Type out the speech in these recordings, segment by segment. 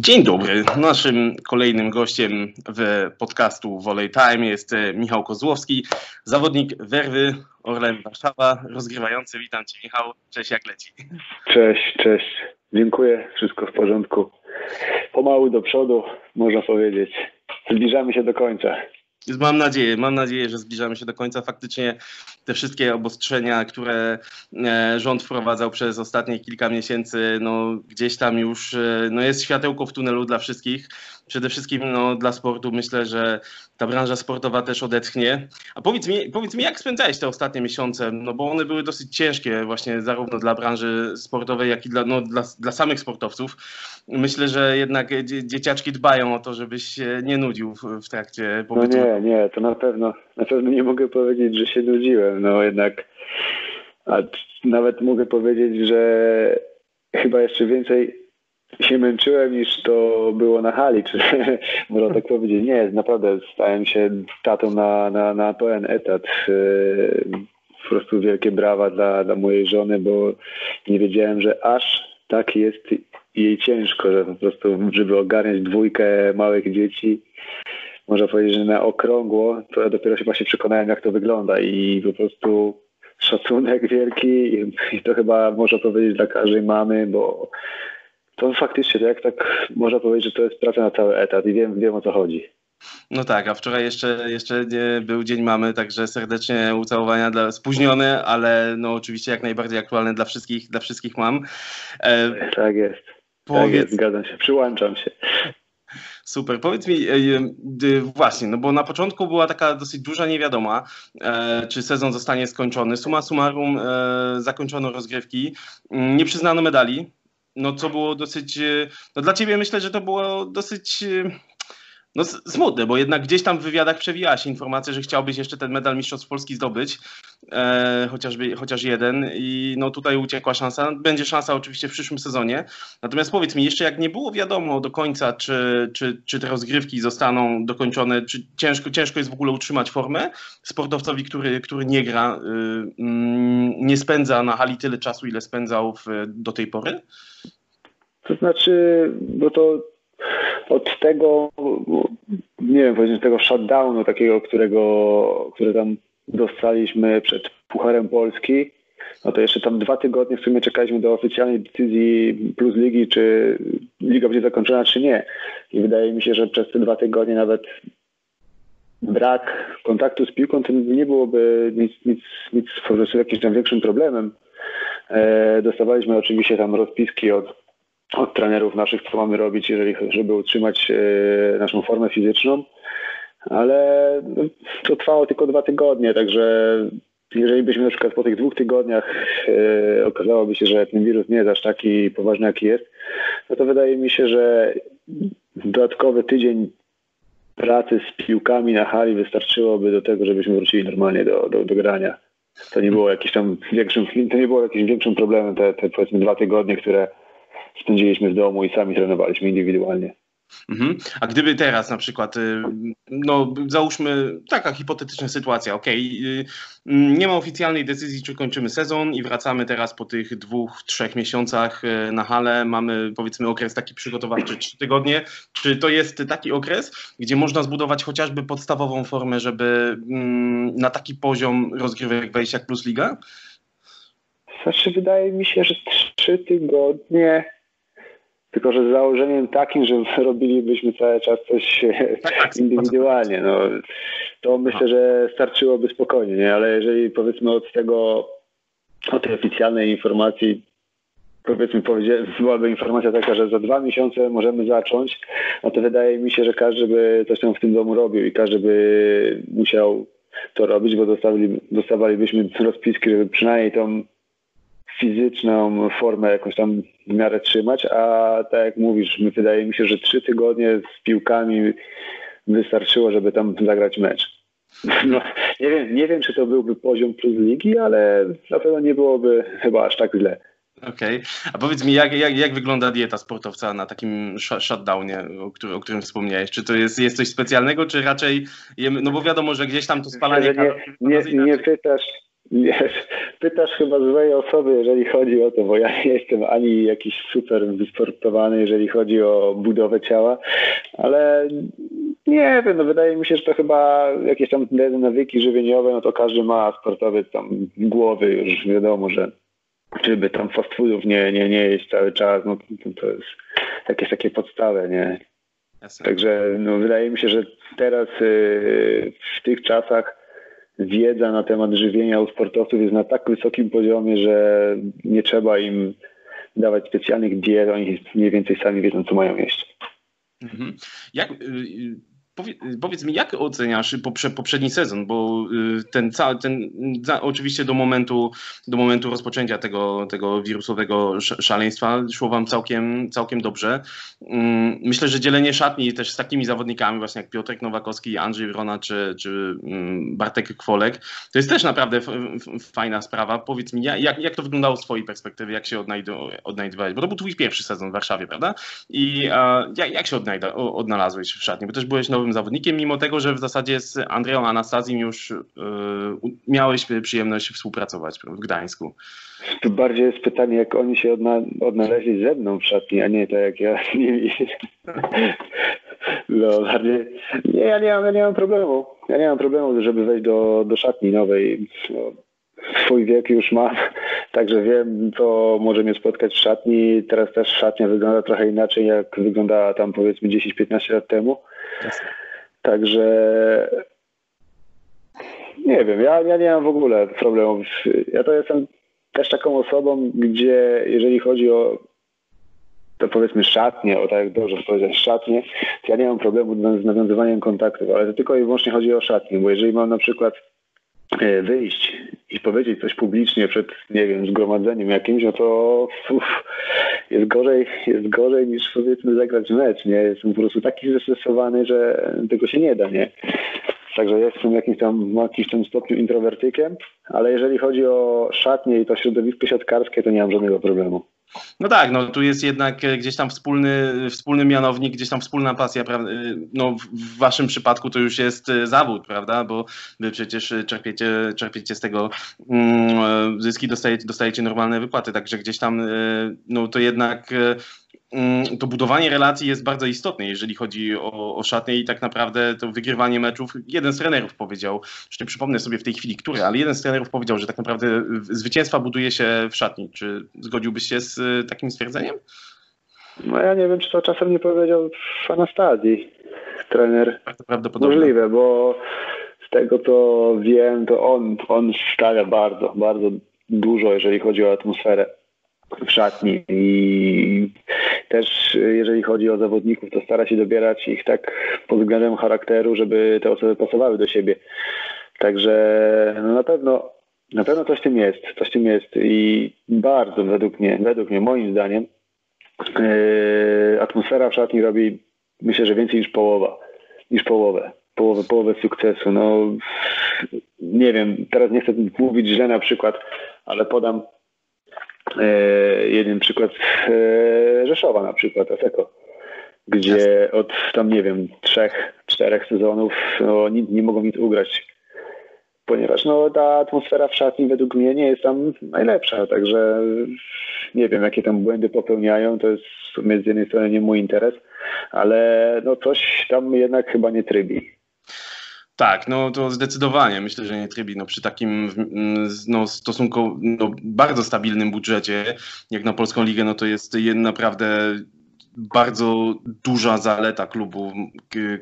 Dzień dobry. Naszym kolejnym gościem w podcastu Volley Time jest e, Michał Kozłowski, zawodnik Werwy Orlen Warszawa, rozgrywający. Witam Cię Michał. Cześć, jak leci? Cześć, cześć. Dziękuję. Wszystko w porządku. Pomału do przodu, można powiedzieć. Zbliżamy się do końca. Mam nadzieję, mam nadzieję, że zbliżamy się do końca. Faktycznie te wszystkie obostrzenia, które e, rząd wprowadzał przez ostatnie kilka miesięcy, no gdzieś tam już e, no jest światełko w tunelu dla wszystkich. Przede wszystkim no, dla sportu myślę, że ta branża sportowa też odetchnie. A powiedz mi, powiedz mi, jak spędzałeś te ostatnie miesiące? No bo one były dosyć ciężkie właśnie zarówno dla branży sportowej, jak i dla, no, dla, dla samych sportowców. Myślę, że jednak dzieciaczki dbają o to, żebyś się nie nudził w, w trakcie pobytu. No nie, nie, to na pewno, na pewno nie mogę powiedzieć, że się nudziłem. No jednak a nawet mogę powiedzieć, że chyba jeszcze więcej się męczyłem niż to było na hali, czy można tak powiedzieć. Nie, naprawdę stałem się tatą na, na, na pełen etat. Yy, po prostu wielkie brawa dla, dla mojej żony, bo nie wiedziałem, że aż tak jest jej ciężko, że po prostu, żeby ogarniać dwójkę małych dzieci, można powiedzieć, że na okrągło, to ja dopiero się właśnie przekonałem, jak to wygląda i po prostu szacunek wielki i to chyba można powiedzieć dla każdej mamy, bo to faktycznie, jak tak można powiedzieć, że to jest praca na cały etat i wiem, wiem o co chodzi. No tak, a wczoraj jeszcze, jeszcze był Dzień Mamy, także serdecznie ucałowania dla spóźnione, ale no oczywiście jak najbardziej aktualne dla wszystkich, dla wszystkich mam. E, tak jest. Powiedz... Tak jest, zgadzam się, przyłączam się. Super. Powiedz mi, e, właśnie, no bo na początku była taka dosyć duża niewiadoma, e, czy sezon zostanie skończony. Suma summarum e, zakończono rozgrywki, mm, nie przyznano medali, no co było dosyć, e, no dla ciebie myślę, że to było dosyć e, no, smutne, bo jednak gdzieś tam w wywiadach przewijała się informacja, że chciałbyś jeszcze ten medal Mistrzostw Polski zdobyć, e, chociażby, chociaż jeden i no tutaj uciekła szansa. Będzie szansa oczywiście w przyszłym sezonie. Natomiast powiedz mi, jeszcze jak nie było wiadomo do końca, czy, czy, czy te rozgrywki zostaną dokończone, czy ciężko, ciężko jest w ogóle utrzymać formę sportowcowi, który, który nie gra, y, y, nie spędza na hali tyle czasu, ile spędzał w, do tej pory? To znaczy, bo to od tego, nie wiem, powiedzmy tego shutdownu takiego, którego, który tam dostaliśmy przed Pucharem Polski, no to jeszcze tam dwa tygodnie w sumie czekaliśmy do oficjalnej decyzji Plus Ligi, czy liga będzie zakończona, czy nie. I wydaje mi się, że przez te dwa tygodnie nawet brak kontaktu z piłką to nie byłoby nic, nic, nic po prostu jakimś tam większym problemem. E, dostawaliśmy oczywiście tam rozpiski od od trenerów naszych, co mamy robić, jeżeli, żeby utrzymać e, naszą formę fizyczną, ale no, to trwało tylko dwa tygodnie, także jeżeli byśmy na przykład po tych dwóch tygodniach e, okazałoby się, że ten wirus nie jest aż taki poważny, jaki jest, no to wydaje mi się, że dodatkowy tydzień pracy z piłkami na hali wystarczyłoby do tego, żebyśmy wrócili normalnie do, do, do grania. To nie było jakimś tam większym, to nie było jakimś większym problemem te, te powiedzmy dwa tygodnie, które spędziliśmy w domu i sami trenowaliśmy indywidualnie. Mhm. A gdyby teraz na przykład, y, no załóżmy taka hipotetyczna sytuacja, ok, nie ma oficjalnej decyzji, czy kończymy sezon i wracamy teraz po tych dwóch, trzech miesiącach y, na halę, mamy powiedzmy okres taki przygotowawczy, trzy tygodnie. Czy to jest taki okres, gdzie można zbudować chociażby podstawową formę, żeby mm, na taki poziom rozgrywek wejść jak Plus Liga? Znaczy wydaje mi się, że trzy tygodnie tylko, że z założeniem takim, że robilibyśmy cały czas coś tak, tak indywidualnie, no, to myślę, że starczyłoby spokojnie, nie? ale jeżeli powiedzmy od tego, od tej oficjalnej informacji, powiedzmy byłaby informacja taka, że za dwa miesiące możemy zacząć, no to wydaje mi się, że każdy by coś tam w tym domu robił i każdy by musiał to robić, bo dostawali, dostawalibyśmy rozpiski, żeby przynajmniej tą fizyczną formę jakąś tam w miarę trzymać, a tak jak mówisz, wydaje mi się, że trzy tygodnie z piłkami wystarczyło, żeby tam zagrać mecz. No, nie, wiem, nie wiem, czy to byłby poziom plus ligi, ale na pewno nie byłoby chyba aż tak źle. Okej. Okay. A powiedz mi, jak, jak, jak wygląda dieta sportowca na takim shutdownie, o, który, o którym wspomniałeś? Czy to jest, jest coś specjalnego, czy raczej, jemy, no bo wiadomo, że gdzieś tam to spalanie... Nie, nie, nie, nie pytasz, Wiesz, pytasz chyba złej osoby, jeżeli chodzi o to, bo ja nie jestem ani jakiś super wysportowany, jeżeli chodzi o budowę ciała, ale nie wiem, no wydaje mi się, że to chyba jakieś tam nawyki żywieniowe, no to każdy ma sportowiec tam głowy już wiadomo, że żeby tam fast foodów nie, nie, nie jeść cały czas, no to, to jest jakieś takie podstawy, nie? Jasne. Także no, wydaje mi się, że teraz yy, w tych czasach wiedza na temat żywienia u sportowców jest na tak wysokim poziomie, że nie trzeba im dawać specjalnych diet, oni mniej więcej sami wiedzą, co mają jeść. Mhm. Jak, y, Powiedz mi, jak oceniasz poprzedni sezon, bo y, ten cały, ten, oczywiście do momentu, do momentu rozpoczęcia tego, tego wirusowego szaleństwa szło wam całkiem, całkiem dobrze. Mm, myślę, że dzielenie szatni też z takimi zawodnikami właśnie jak Piotrek Nowakowski, Andrzej Wrona czy, czy mm, Bartek Kwolek, to jest też naprawdę fajna sprawa. Powiedz mi, jak, jak to wyglądało z twojej perspektywy, jak się odnajdowałeś, bo to był twój pierwszy sezon w Warszawie, prawda? I jak, jak się odnalazłeś w szatni, bo też byłeś nowym zawodnikiem, mimo tego, że w zasadzie z Andreą Anastazją już yy, miałeś przyjemność współpracować w Gdańsku. To bardziej jest pytanie, jak oni się odna odnaleźli ze mną w szatni, a nie tak jak ja z nimi. No, bardziej... Nie, ja nie, mam, ja nie mam problemu. Ja nie mam problemu, żeby wejść do, do szatni nowej. No, swój wiek już mam, także wiem, co może mnie spotkać w szatni. Teraz też szatnia wygląda trochę inaczej, jak wyglądała tam powiedzmy 10-15 lat temu. Także nie wiem, ja, ja nie mam w ogóle problemów. Ja to jestem też taką osobą, gdzie jeżeli chodzi o to powiedzmy szatnie, o tak jak dobrze powiedzieć, szatnie, to ja nie mam problemu z nawiązywaniem kontaktów, ale to tylko i wyłącznie chodzi o szatnie, bo jeżeli mam na przykład wyjść i powiedzieć coś publicznie przed, nie wiem, zgromadzeniem jakimś, no to uf, jest gorzej, jest gorzej niż powiedzmy zagrać mecz, nie? Jestem po prostu taki zestresowany, że tego się nie da, nie? Także jestem jakimś tam, w jakimś tam stopniu introwertykiem, ale jeżeli chodzi o szatnie i to środowisko siatkarskie, to nie mam żadnego problemu. No tak, no tu jest jednak e, gdzieś tam wspólny, wspólny mianownik, gdzieś tam wspólna pasja? E, no w waszym przypadku to już jest e, zawód, prawda? Bo wy przecież czerpiecie, czerpiecie z tego mm, zyski, dostajecie, dostajecie normalne wypłaty, także gdzieś tam no to jednak to budowanie relacji jest bardzo istotne, jeżeli chodzi o, o szatnię i tak naprawdę to wygrywanie meczów. Jeden z trenerów powiedział, już nie przypomnę sobie w tej chwili, który, ale jeden z trenerów powiedział, że tak naprawdę zwycięstwa buduje się w szatni. Czy zgodziłbyś się z y, takim stwierdzeniem? No ja nie wiem, czy to czasem nie powiedział w Anastazji trener. To prawdopodobne. Możliwe, bo z tego co wiem, to on, on stawia bardzo, bardzo dużo, jeżeli chodzi o atmosferę w szatni i też jeżeli chodzi o zawodników, to stara się dobierać ich tak pod względem charakteru, żeby te osoby pasowały do siebie. Także no na pewno na pewno coś w tym jest, coś tym jest i bardzo według mnie, według mnie, moim zdaniem yy, atmosfera w szatni robi myślę, że więcej niż połowa, niż połowę, połowę, połowę sukcesu. No nie wiem, teraz nie chcę mówić źle na przykład, ale podam jeden przykład e, Rzeszowa na przykład, Aseko, gdzie od tam nie wiem, trzech, czterech sezonów no, nie, nie mogą nic ugrać, ponieważ no, ta atmosfera w szatni według mnie nie jest tam najlepsza, także nie wiem, jakie tam błędy popełniają, to jest w sumie z jednej strony nie mój interes, ale no coś tam jednak chyba nie trybi. Tak, no to zdecydowanie. Myślę, że nie trybi. No, przy takim no, stosunkowo no, bardzo stabilnym budżecie, jak na Polską Ligę, no to jest naprawdę bardzo duża zaleta klubu,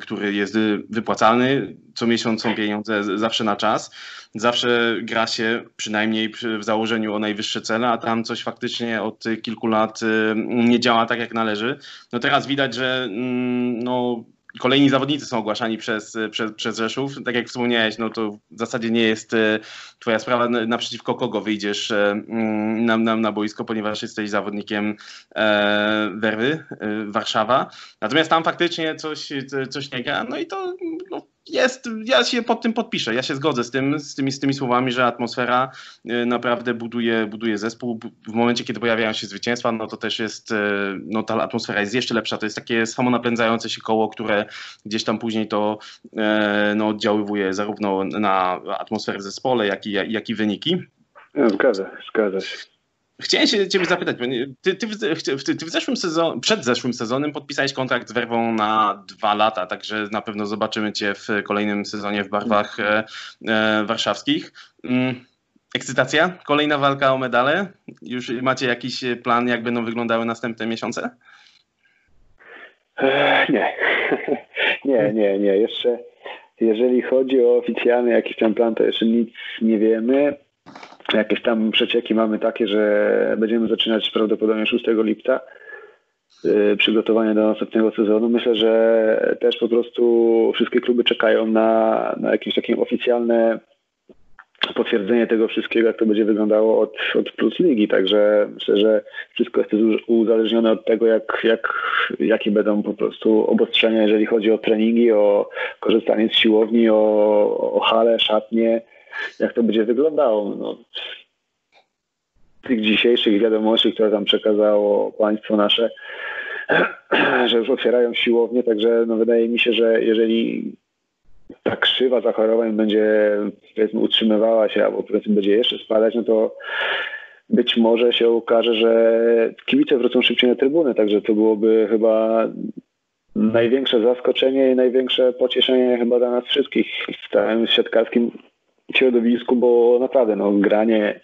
który jest wypłacalny. Co miesiąc są pieniądze zawsze na czas. Zawsze gra się przynajmniej w założeniu o najwyższe cele, a tam coś faktycznie od kilku lat y, nie działa tak jak należy. No teraz widać, że mm, no, kolejni zawodnicy są ogłaszani przez, przez, przez Rzeszów. Tak jak wspomniałeś, no to w zasadzie nie jest e, twoja sprawa, naprzeciwko kogo wyjdziesz e, mm, na, na, na boisko, ponieważ jesteś zawodnikiem e, Werwy, Warszawa. Natomiast tam faktycznie coś, coś nie gra, no i to no, jest, ja się pod tym podpiszę, ja się zgodzę z, tym, z, tymi, z tymi słowami, że atmosfera y, naprawdę buduje, buduje zespół. W momencie, kiedy pojawiają się zwycięstwa, no to też jest, y, no ta atmosfera jest jeszcze lepsza. To jest takie samonapędzające się koło, które gdzieś tam później to no, oddziaływuje zarówno na atmosferę w zespole, jak i, jak i wyniki. No, zgadza, zgadza się. Chciałem się ciebie zapytać, ty, ty, ty, ty w zeszłym sezonie, przed zeszłym sezonem podpisałeś kontrakt z Werwą na dwa lata, także na pewno zobaczymy cię w kolejnym sezonie w barwach e, e, warszawskich. Mm, ekscytacja? Kolejna walka o medale? Już macie jakiś plan, jak będą wyglądały następne miesiące? E, nie. nie, nie, nie. Jeszcze jeżeli chodzi o oficjalny jakiś tam plan, to jeszcze nic nie wiemy. Jakieś tam przecieki mamy takie, że będziemy zaczynać prawdopodobnie 6 lipca y, przygotowanie do następnego sezonu. Myślę, że też po prostu wszystkie kluby czekają na, na jakieś takie oficjalne potwierdzenie tego wszystkiego, jak to będzie wyglądało od, od Plus Ligi. Także myślę, że wszystko jest uzależnione od tego, jak, jak, jakie będą po prostu obostrzenia, jeżeli chodzi o treningi, o korzystanie z siłowni, o, o hale, szatnie, jak to będzie wyglądało. No, tych dzisiejszych wiadomości, które tam przekazało państwo nasze, że już otwierają siłownie, także no wydaje mi się, że jeżeli ta krzywa zachorowań będzie powiedzmy utrzymywała się albo powiedzmy będzie jeszcze spadać, no to być może się okaże, że kibice wrócą szybciej na trybuny, także to byłoby chyba największe zaskoczenie i największe pocieszenie chyba dla nas wszystkich w całym siatkarskim środowisku, bo naprawdę no, granie,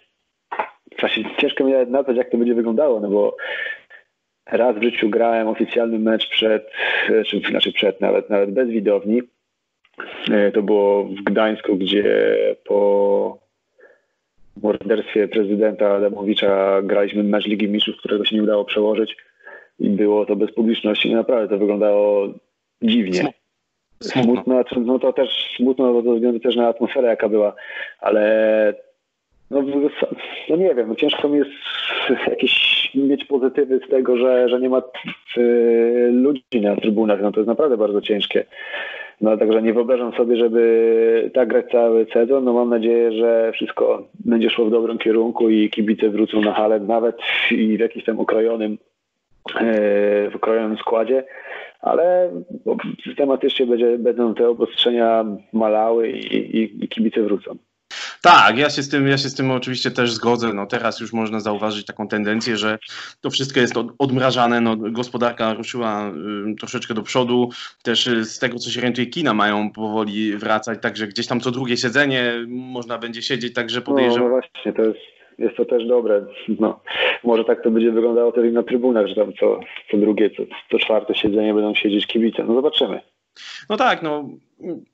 ciężko mi nawet nazwać jak to będzie wyglądało, no bo raz w życiu grałem oficjalny mecz przed, czy, znaczy przed, nawet, nawet bez widowni. E, to było w Gdańsku, gdzie po morderstwie prezydenta Adamowicza graliśmy mecz Ligi Mistrzów, którego się nie udało przełożyć i było to bez publiczności. I naprawdę to wyglądało dziwnie. Smutno. no to też smutno ze względu też na atmosferę, jaka była, ale no, no nie wiem, no ciężko mi jest jakieś mieć pozytywy z tego, że, że nie ma y, ludzi na trybunach, no to jest naprawdę bardzo ciężkie. No także nie wyobrażam sobie, żeby tak grać cały sezon. No mam nadzieję, że wszystko będzie szło w dobrym kierunku i kibice wrócą na halę nawet i w jakimś tam okrojonym, y, w okrojonym składzie ale systematycznie będzie, będą te obostrzenia malały i, i, i kibice wrócą. Tak, ja się z tym, ja się z tym oczywiście też zgodzę. No teraz już można zauważyć taką tendencję, że to wszystko jest odmrażane. No, gospodarka ruszyła y, troszeczkę do przodu. Też y, z tego, co się orientuje, kina mają powoli wracać, także gdzieś tam co drugie siedzenie można będzie siedzieć, także podejrzewam. No, no właśnie, to jest jest to też dobre. No, może tak to będzie wyglądało też na trybunach, że tam co, co drugie, co, co czwarte siedzenie będą siedzieć kibice. No zobaczymy. No tak, no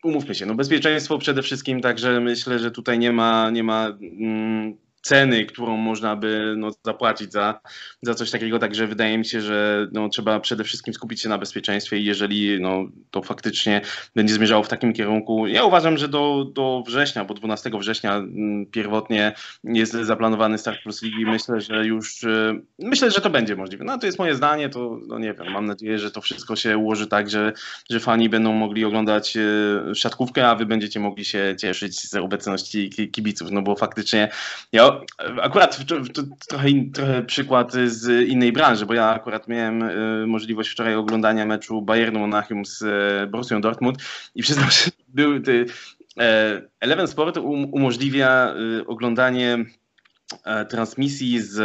umówmy się, no bezpieczeństwo przede wszystkim, także myślę, że tutaj nie ma, nie ma mm, ceny, którą można by no, zapłacić za, za coś takiego. Także wydaje mi się, że no, trzeba przede wszystkim skupić się na bezpieczeństwie i jeżeli no, to faktycznie będzie zmierzało w takim kierunku, ja uważam, że do, do września, bo 12 września mm, pierwotnie jest zaplanowany start Plus Ligi. Myślę, że już y, myślę, że to będzie możliwe. No to jest moje zdanie, to no, nie wiem, mam nadzieję, że to wszystko się ułoży tak, że, że fani będą mogli oglądać y, siatkówkę, a wy będziecie mogli się cieszyć z obecności kibiców, no bo faktycznie ja akurat to, trochę, trochę przykład z innej branży, bo ja akurat miałem y, możliwość wczoraj oglądania meczu Bayernu Monachium z y, Borussią Dortmund i przyznam, że był ty, e, Eleven Sport um, umożliwia oglądanie e, transmisji z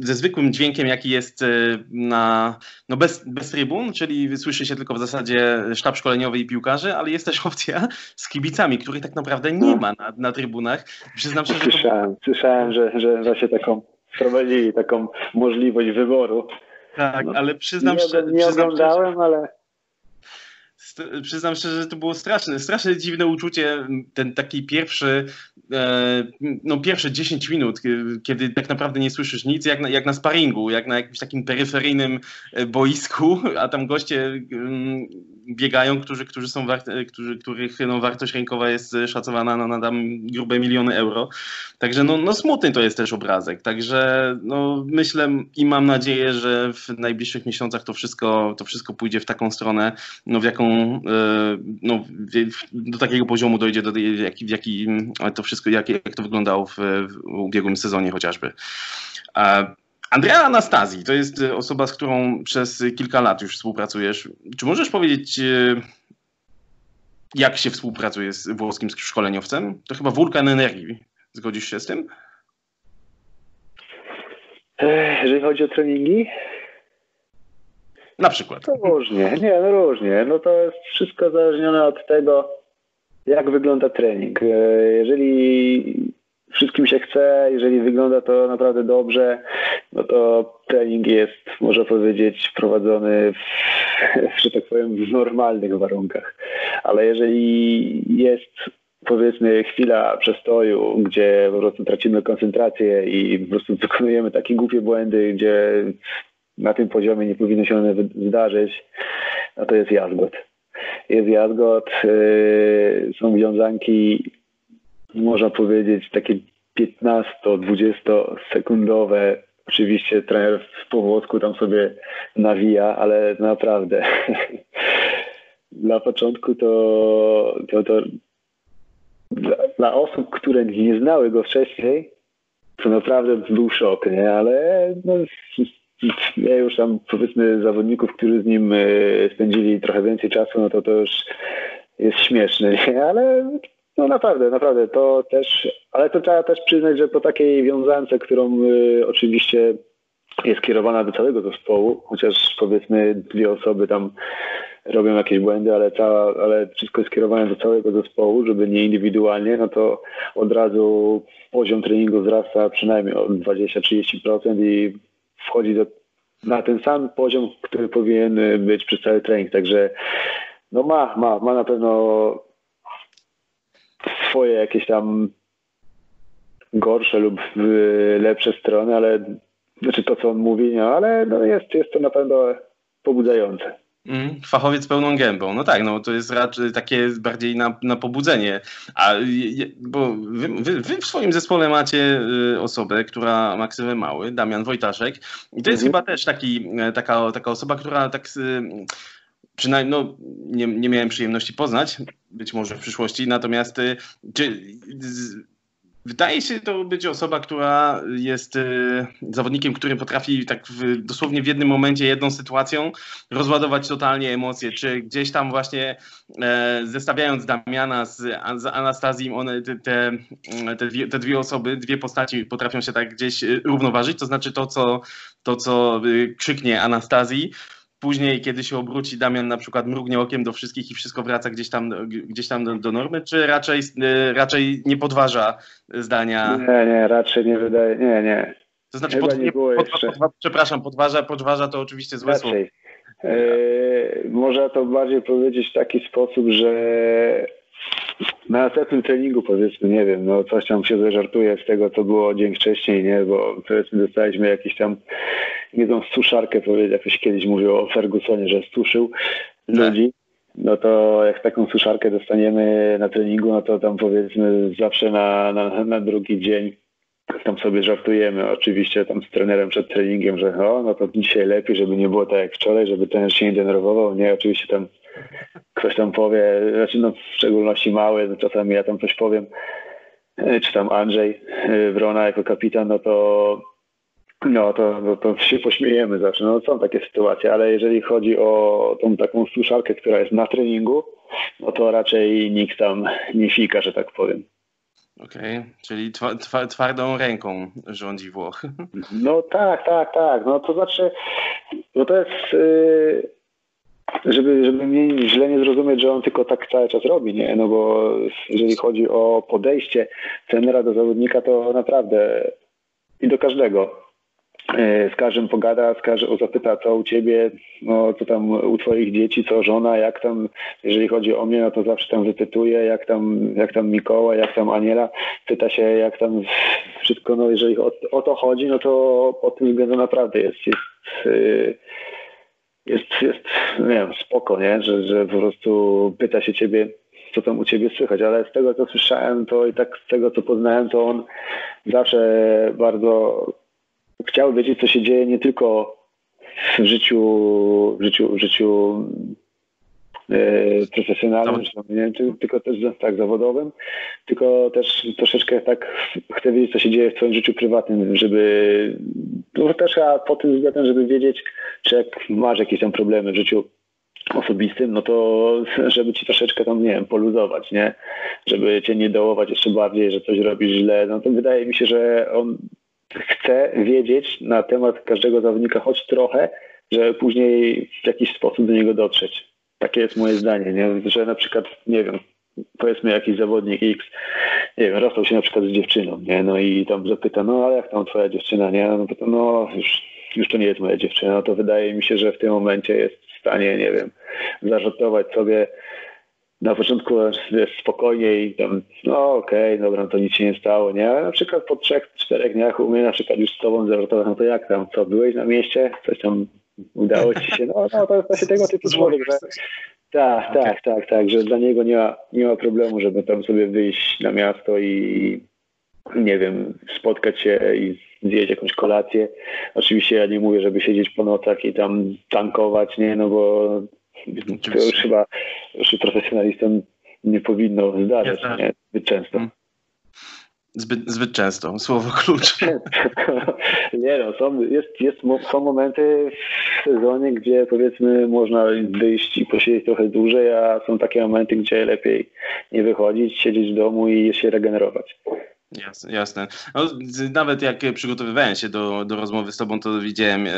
ze zwykłym dźwiękiem, jaki jest y, na, no bez, bez trybun, czyli słyszy się tylko w zasadzie sztab szkoleniowy i piłkarzy, ale jest też opcja z kibicami, których tak naprawdę nie ma na, na trybunach. Przyznam się, że słyszałem, to... słyszałem że, że właśnie taką wprowadzili taką możliwość wyboru. Tak, no, ale przyznam nie, szczerze. Nie oglądałem, ale przyznam szczerze, że to było straszne, strasznie dziwne uczucie, ten taki pierwszy, e, no pierwsze 10 minut, kiedy tak naprawdę nie słyszysz nic, jak na, jak na sparingu, jak na jakimś takim peryferyjnym e, boisku, a tam goście biegają, którzy, którzy są którzy, których no, wartość rynkowa jest szacowana no, na tam grube miliony euro. Także no, no smutny to jest też obrazek. Także no, myślę i mam nadzieję, że w najbliższych miesiącach to wszystko, to wszystko pójdzie w taką stronę, no, w jaką e, no, do takiego poziomu dojdzie, do, jak, w jaki to wszystko, jak, jak to wyglądało w, w ubiegłym sezonie chociażby. Andrea Anastazji to jest osoba, z którą przez kilka lat już współpracujesz. Czy możesz powiedzieć, e, jak się współpracuje z włoskim szkoleniowcem? To chyba wulkan energii. Zgodzisz się z tym? Jeżeli chodzi o treningi? Na przykład. To różnie, nie, no różnie. No to jest wszystko zależne od tego, jak wygląda trening. E, jeżeli wszystkim się chce, jeżeli wygląda to naprawdę dobrze, no to trening jest, można powiedzieć, prowadzony w, że tak powiem, w normalnych warunkach. Ale jeżeli jest powiedzmy chwila przestoju, gdzie po prostu tracimy koncentrację i po prostu wykonujemy takie głupie błędy, gdzie na tym poziomie nie powinno się one zdarzyć, no to jest jazgot. Jest jazgot, yy, są wiązanki, można powiedzieć, takie 15-20 sekundowe. Oczywiście trener w powłosku tam sobie nawija, ale naprawdę dla początku to, to, to dla, dla, osób, które nie znały go wcześniej, to naprawdę był szok, nie? Ale no, ja już tam powiedzmy zawodników, którzy z nim e, spędzili trochę więcej czasu, no to to już jest śmieszne, nie? Ale no naprawdę, naprawdę to też, ale to trzeba też przyznać, że po takiej wiązance, którą y, oczywiście jest kierowana do całego zespołu, chociaż powiedzmy dwie osoby tam robią jakieś błędy, ale, cała, ale wszystko jest kierowane do całego zespołu, żeby nie indywidualnie, no to od razu poziom treningu wzrasta przynajmniej o 20-30% i wchodzi do, na ten sam poziom, który powinien być przez cały trening. Także no ma, ma, ma na pewno swoje jakieś tam gorsze lub lepsze strony, ale znaczy to, co on mówi, no ale no jest, jest to na pewno pobudzające. Mm, fachowiec pełną gębą. No tak, no to jest raczej takie bardziej na, na pobudzenie. A, bo wy, wy, wy w swoim zespole macie y, osobę, która ma ksywę mały, Damian Wojtaszek. I to jest mhm. chyba też taki, e, taka, taka osoba, która tak y, przynajmniej no, nie, nie miałem przyjemności poznać, być może w przyszłości, natomiast y, czy, wydaje się to być osoba, która jest y, zawodnikiem, który potrafi tak w, dosłownie w jednym momencie, jedną sytuacją rozładować totalnie emocje, czy gdzieś tam właśnie e, zestawiając Damiana z, z Anastazją, one, te, te, te, dwie, te dwie osoby, dwie postaci potrafią się tak gdzieś równoważyć, to znaczy to, co, to, co krzyknie Anastazji, później, kiedy się obróci, Damian na przykład mrugnie okiem do wszystkich i wszystko wraca gdzieś tam, gdzieś tam do, do normy, czy raczej, y, raczej nie podważa zdania? Nie, nie, raczej nie wydaje, nie, nie. To znaczy, pod, nie pod, pod, przepraszam, podważa, podważa to oczywiście złe słowo. Yy, można to bardziej powiedzieć w taki sposób, że na następnym treningu powiedzmy, nie wiem, no coś tam się zażartuje z tego, co było dzień wcześniej, nie, bo powiedzmy dostaliśmy jakiś tam jedną suszarkę, jakoś kiedyś mówił o Fergusonie, że suszył ludzi. No to jak taką suszarkę dostaniemy na treningu, no to tam powiedzmy zawsze na, na, na drugi dzień tam sobie żartujemy oczywiście tam z trenerem przed treningiem, że o, no to dzisiaj lepiej, żeby nie było tak jak wczoraj, żeby trener się nie denerwował. Nie, oczywiście tam ktoś tam powie, znaczy no w szczególności mały, no czasami ja tam coś powiem, e, czy tam Andrzej e, Wrona jako kapitan, no to no to, no to się pośmiejemy zawsze. No są takie sytuacje, ale jeżeli chodzi o tą taką suszarkę, która jest na treningu, no to raczej nikt tam nie fika, że tak powiem. Okej, okay. czyli twardą ręką rządzi Włoch. No tak, tak, tak. No to znaczy, no to jest, yy, żeby, żeby mnie źle nie zrozumieć, że on tylko tak cały czas robi, nie? No bo jeżeli chodzi o podejście trenera do zawodnika, to naprawdę i do każdego E, z każdym pogada, z każdym zapyta, co u ciebie, no, co tam u twoich dzieci, co żona, jak tam, jeżeli chodzi o mnie, no to zawsze tam wypytuje, jak tam, jak tam Mikoła, jak tam Aniela, pyta się, jak tam wszystko, no jeżeli o, o to chodzi, no to pod tym względem naprawdę jest, jest, jest, jest nie wiem, spoko, nie? Że, że po prostu pyta się ciebie, co tam u ciebie słychać, ale z tego, co słyszałem, to i tak z tego, co poznałem, to on zawsze bardzo chciał wiedzieć, co się dzieje nie tylko w życiu, w życiu, w życiu e, profesjonalnym, nie, tylko też tak zawodowym, tylko też troszeczkę tak chcę wiedzieć, co się dzieje w twoim życiu prywatnym, żeby no też a po tym względem, żeby wiedzieć, czy jak masz jakieś tam problemy w życiu osobistym, no to żeby ci troszeczkę tam, nie wiem, poluzować, nie? Żeby cię nie dołować jeszcze bardziej, że coś robisz źle, no to wydaje mi się, że on chce wiedzieć na temat każdego zawodnika choć trochę, żeby później w jakiś sposób do niego dotrzeć. Takie jest moje zdanie, nie? że na przykład, nie wiem, powiedzmy jakiś zawodnik X, nie wiem, rozstał się na przykład z dziewczyną, nie? No i tam zapyta, no ale jak tam twoja dziewczyna, nie? No to no już, już to nie jest moja dziewczyna, no to wydaje mi się, że w tym momencie jest w stanie, nie wiem, zażartować sobie na początku jest spokojnie i tam, no okej, okay, dobra, to nic się nie stało, nie? Ale na przykład po trzech, czterech dniach u mnie na przykład już z tobą zażartować, no to jak tam, co, byłeś na mieście? Coś tam udało ci się? No, no to jest właśnie tego typu człowiek, że... Tak, okay. tak, tak, tak, że dla niego nie ma, nie ma problemu, żeby tam sobie wyjść na miasto i nie wiem, spotkać się i zjeść jakąś kolację. Oczywiście ja nie mówię, żeby siedzieć po nocach i tam tankować, nie, no bo to już chyba już profesjonalistom nie powinno zdarzać nie? zbyt często. Zbyt, zbyt często, słowo klucz. nie no, są, jest, jest, są momenty w sezonie, gdzie powiedzmy można wyjść i posiedzieć trochę dłużej, a są takie momenty, gdzie lepiej nie wychodzić, siedzieć w domu i się regenerować. Jasne. jasne. No, nawet jak przygotowywałem się do, do rozmowy z Tobą, to widziałem e,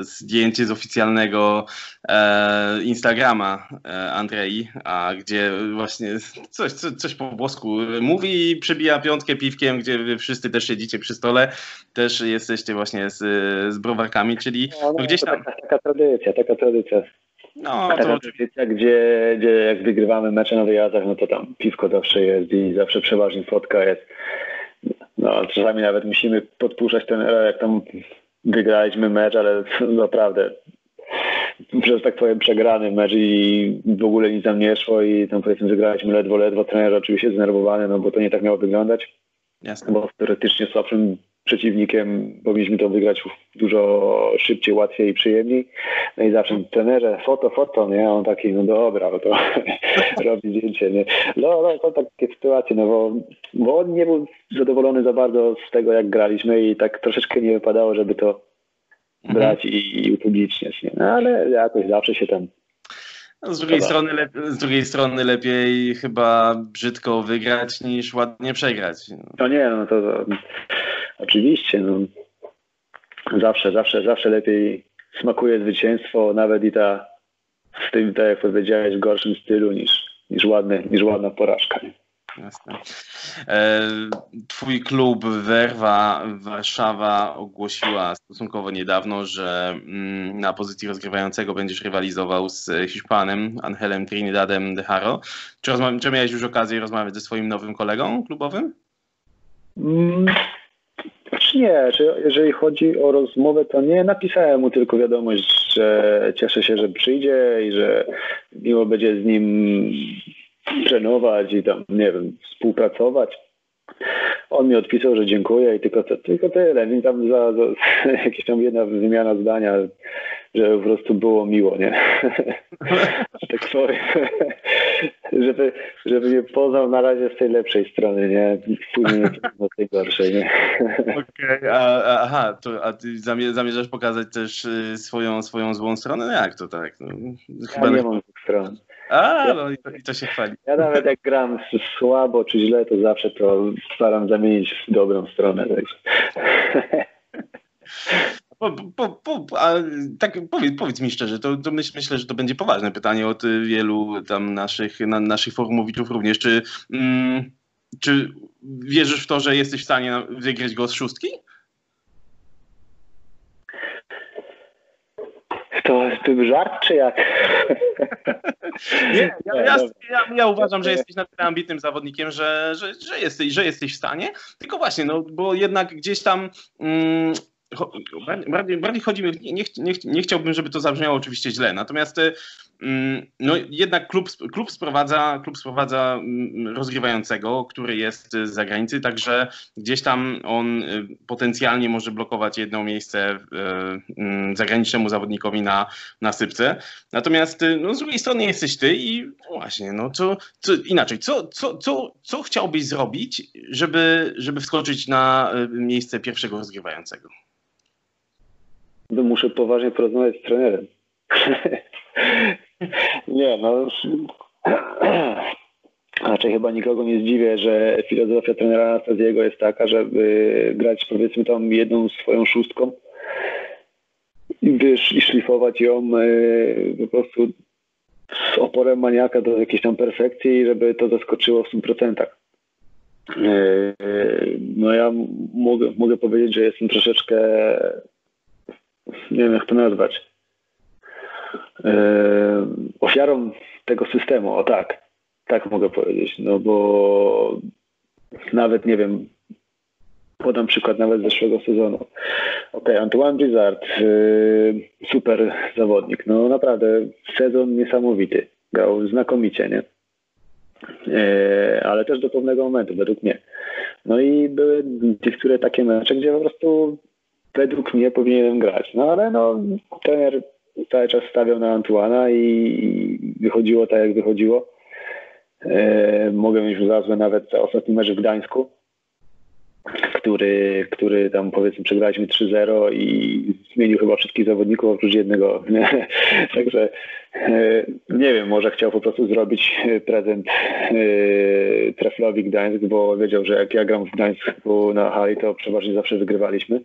zdjęcie z oficjalnego e, Instagrama e, Andrei, a gdzie właśnie coś, coś, coś po włosku mówi i przebija piątkę piwkiem, gdzie wy wszyscy też siedzicie przy stole, też jesteście właśnie z, z browarkami, czyli no, no, gdzieś tam... Taka, taka tradycja, taka tradycja. No, to oczywiście. Gdzie, gdzie jak wygrywamy mecze na wyjazdach, no to tam piwko zawsze jest i zawsze przeważnie fotka jest. No, czasami nawet musimy podpuszczać ten, jak tam wygraliśmy mecz, ale naprawdę przez tak powiem przegrany mecz i w ogóle nic nam nie szło i tam powiedzmy wygraliśmy ledwo, ledwo. Trener oczywiście zdenerwowany, no bo to nie tak miało wyglądać. Jasne. Bo teoretycznie słabszym przeciwnikiem powinniśmy to wygrać dużo szybciej, łatwiej i przyjemniej. No i zawsze trenerze, foto, foto, nie? A on taki, no dobra, no to robi zdjęcie, nie? No, no, to takie sytuacje, no bo, bo on nie był zadowolony za bardzo z tego, jak graliśmy i tak troszeczkę nie wypadało, żeby to mhm. brać i, i upubliczniać, nie? No, ale jakoś zawsze się tam z, drugiej strony z drugiej strony lepiej chyba brzydko wygrać niż ładnie przegrać. No nie, no to, to oczywiście. No. Zawsze, zawsze, zawsze lepiej smakuje zwycięstwo, nawet i ta w tym, tak jak powiedziałeś, w gorszym stylu niż, niż, ładny, niż ładna porażka. Jasne. Twój klub Werwa Warszawa ogłosiła stosunkowo niedawno, że mm, na pozycji rozgrywającego będziesz rywalizował z Hiszpanem Angelem Trinidadem de Haro. Czy, czy miałeś już okazję rozmawiać ze swoim nowym kolegą klubowym? Mm, nie, jeżeli chodzi o rozmowę, to nie. Napisałem mu tylko wiadomość, że cieszę się, że przyjdzie i że miło będzie z nim trenować i tam, nie wiem, współpracować. On mi odpisał, że dziękuję i tylko, tylko tyle. Więc tam za, za jakieś tam jedna wymiana zdania, że po prostu było miło, nie? tak powiem. żeby, żeby mnie poznał na razie z tej lepszej strony, nie? Później z tej gorszej, nie? Okej, okay. aha, to, a ty zamierzasz pokazać też y, swoją, swoją złą stronę? No jak to tak? No, chyba ja nie mam tych stron. A, no i to, i to, się chwali. Ja nawet jak gram słabo czy źle, to zawsze to staram zamienić w dobrą stronę. Także. Po, po, po, a tak powiedz, powiedz mi szczerze, to, to myśl, myślę, że to będzie poważne pytanie od wielu tam naszych, na, naszych forumowiczów również. Czy, mm, czy wierzysz w to, że jesteś w stanie wygrać go z szóstki? To jest żart, czy jak? Nie, ja, ja, ja, ja, uważam, że jesteś na tyle ambitnym zawodnikiem, że, że, że, jesteś, że jesteś w stanie. Tylko właśnie, no, bo jednak gdzieś tam. Mm, bardziej, bardziej chodzi mi, nie, nie, nie, chciałbym, żeby to zabrzmiało oczywiście źle, natomiast Mm, no jednak klub, klub, sprowadza, klub sprowadza mm, rozgrywającego, który jest z zagranicy, także gdzieś tam on y, potencjalnie może blokować jedno miejsce y, mm, zagranicznemu zawodnikowi na, na sypce. Natomiast y, no, z drugiej strony jesteś ty i no właśnie, no co, co inaczej, co, co, co, co chciałbyś zrobić, żeby, żeby wskoczyć na miejsce pierwszego rozgrywającego? No muszę poważnie porozmawiać z trenerem. Nie, no raczej chyba nikogo nie zdziwię, że filozofia trenera Anastazjego jest taka, żeby grać powiedzmy tam jedną swoją szóstką i wiesz, i szlifować ją y, po prostu z oporem maniaka do jakiejś tam perfekcji żeby to zaskoczyło w 100%. Y, no ja mogę, mogę powiedzieć, że jestem troszeczkę nie wiem jak to nazwać E, ofiarą tego systemu, o tak, tak mogę powiedzieć, no bo nawet nie wiem, podam przykład nawet zeszłego sezonu. Ok, Antoine Blizzard, e, super zawodnik, no naprawdę sezon niesamowity, grał znakomicie, nie? E, ale też do pewnego momentu, według mnie. No i były niektóre takie mecze, gdzie po prostu według mnie powinienem grać. No ale no, trener cały czas stawiał na Antuana i wychodziło tak, jak wychodziło. E, mogę mieć za złe nawet ostatni mecz w Gdańsku, który, który tam powiedzmy przegraliśmy 3-0 i zmienił chyba wszystkich zawodników oprócz jednego. Także e, nie wiem, może chciał po prostu zrobić prezent e, Treflowi Gdańsk, bo wiedział, że jak ja gram w Gdańsku na hali, to przeważnie zawsze wygrywaliśmy.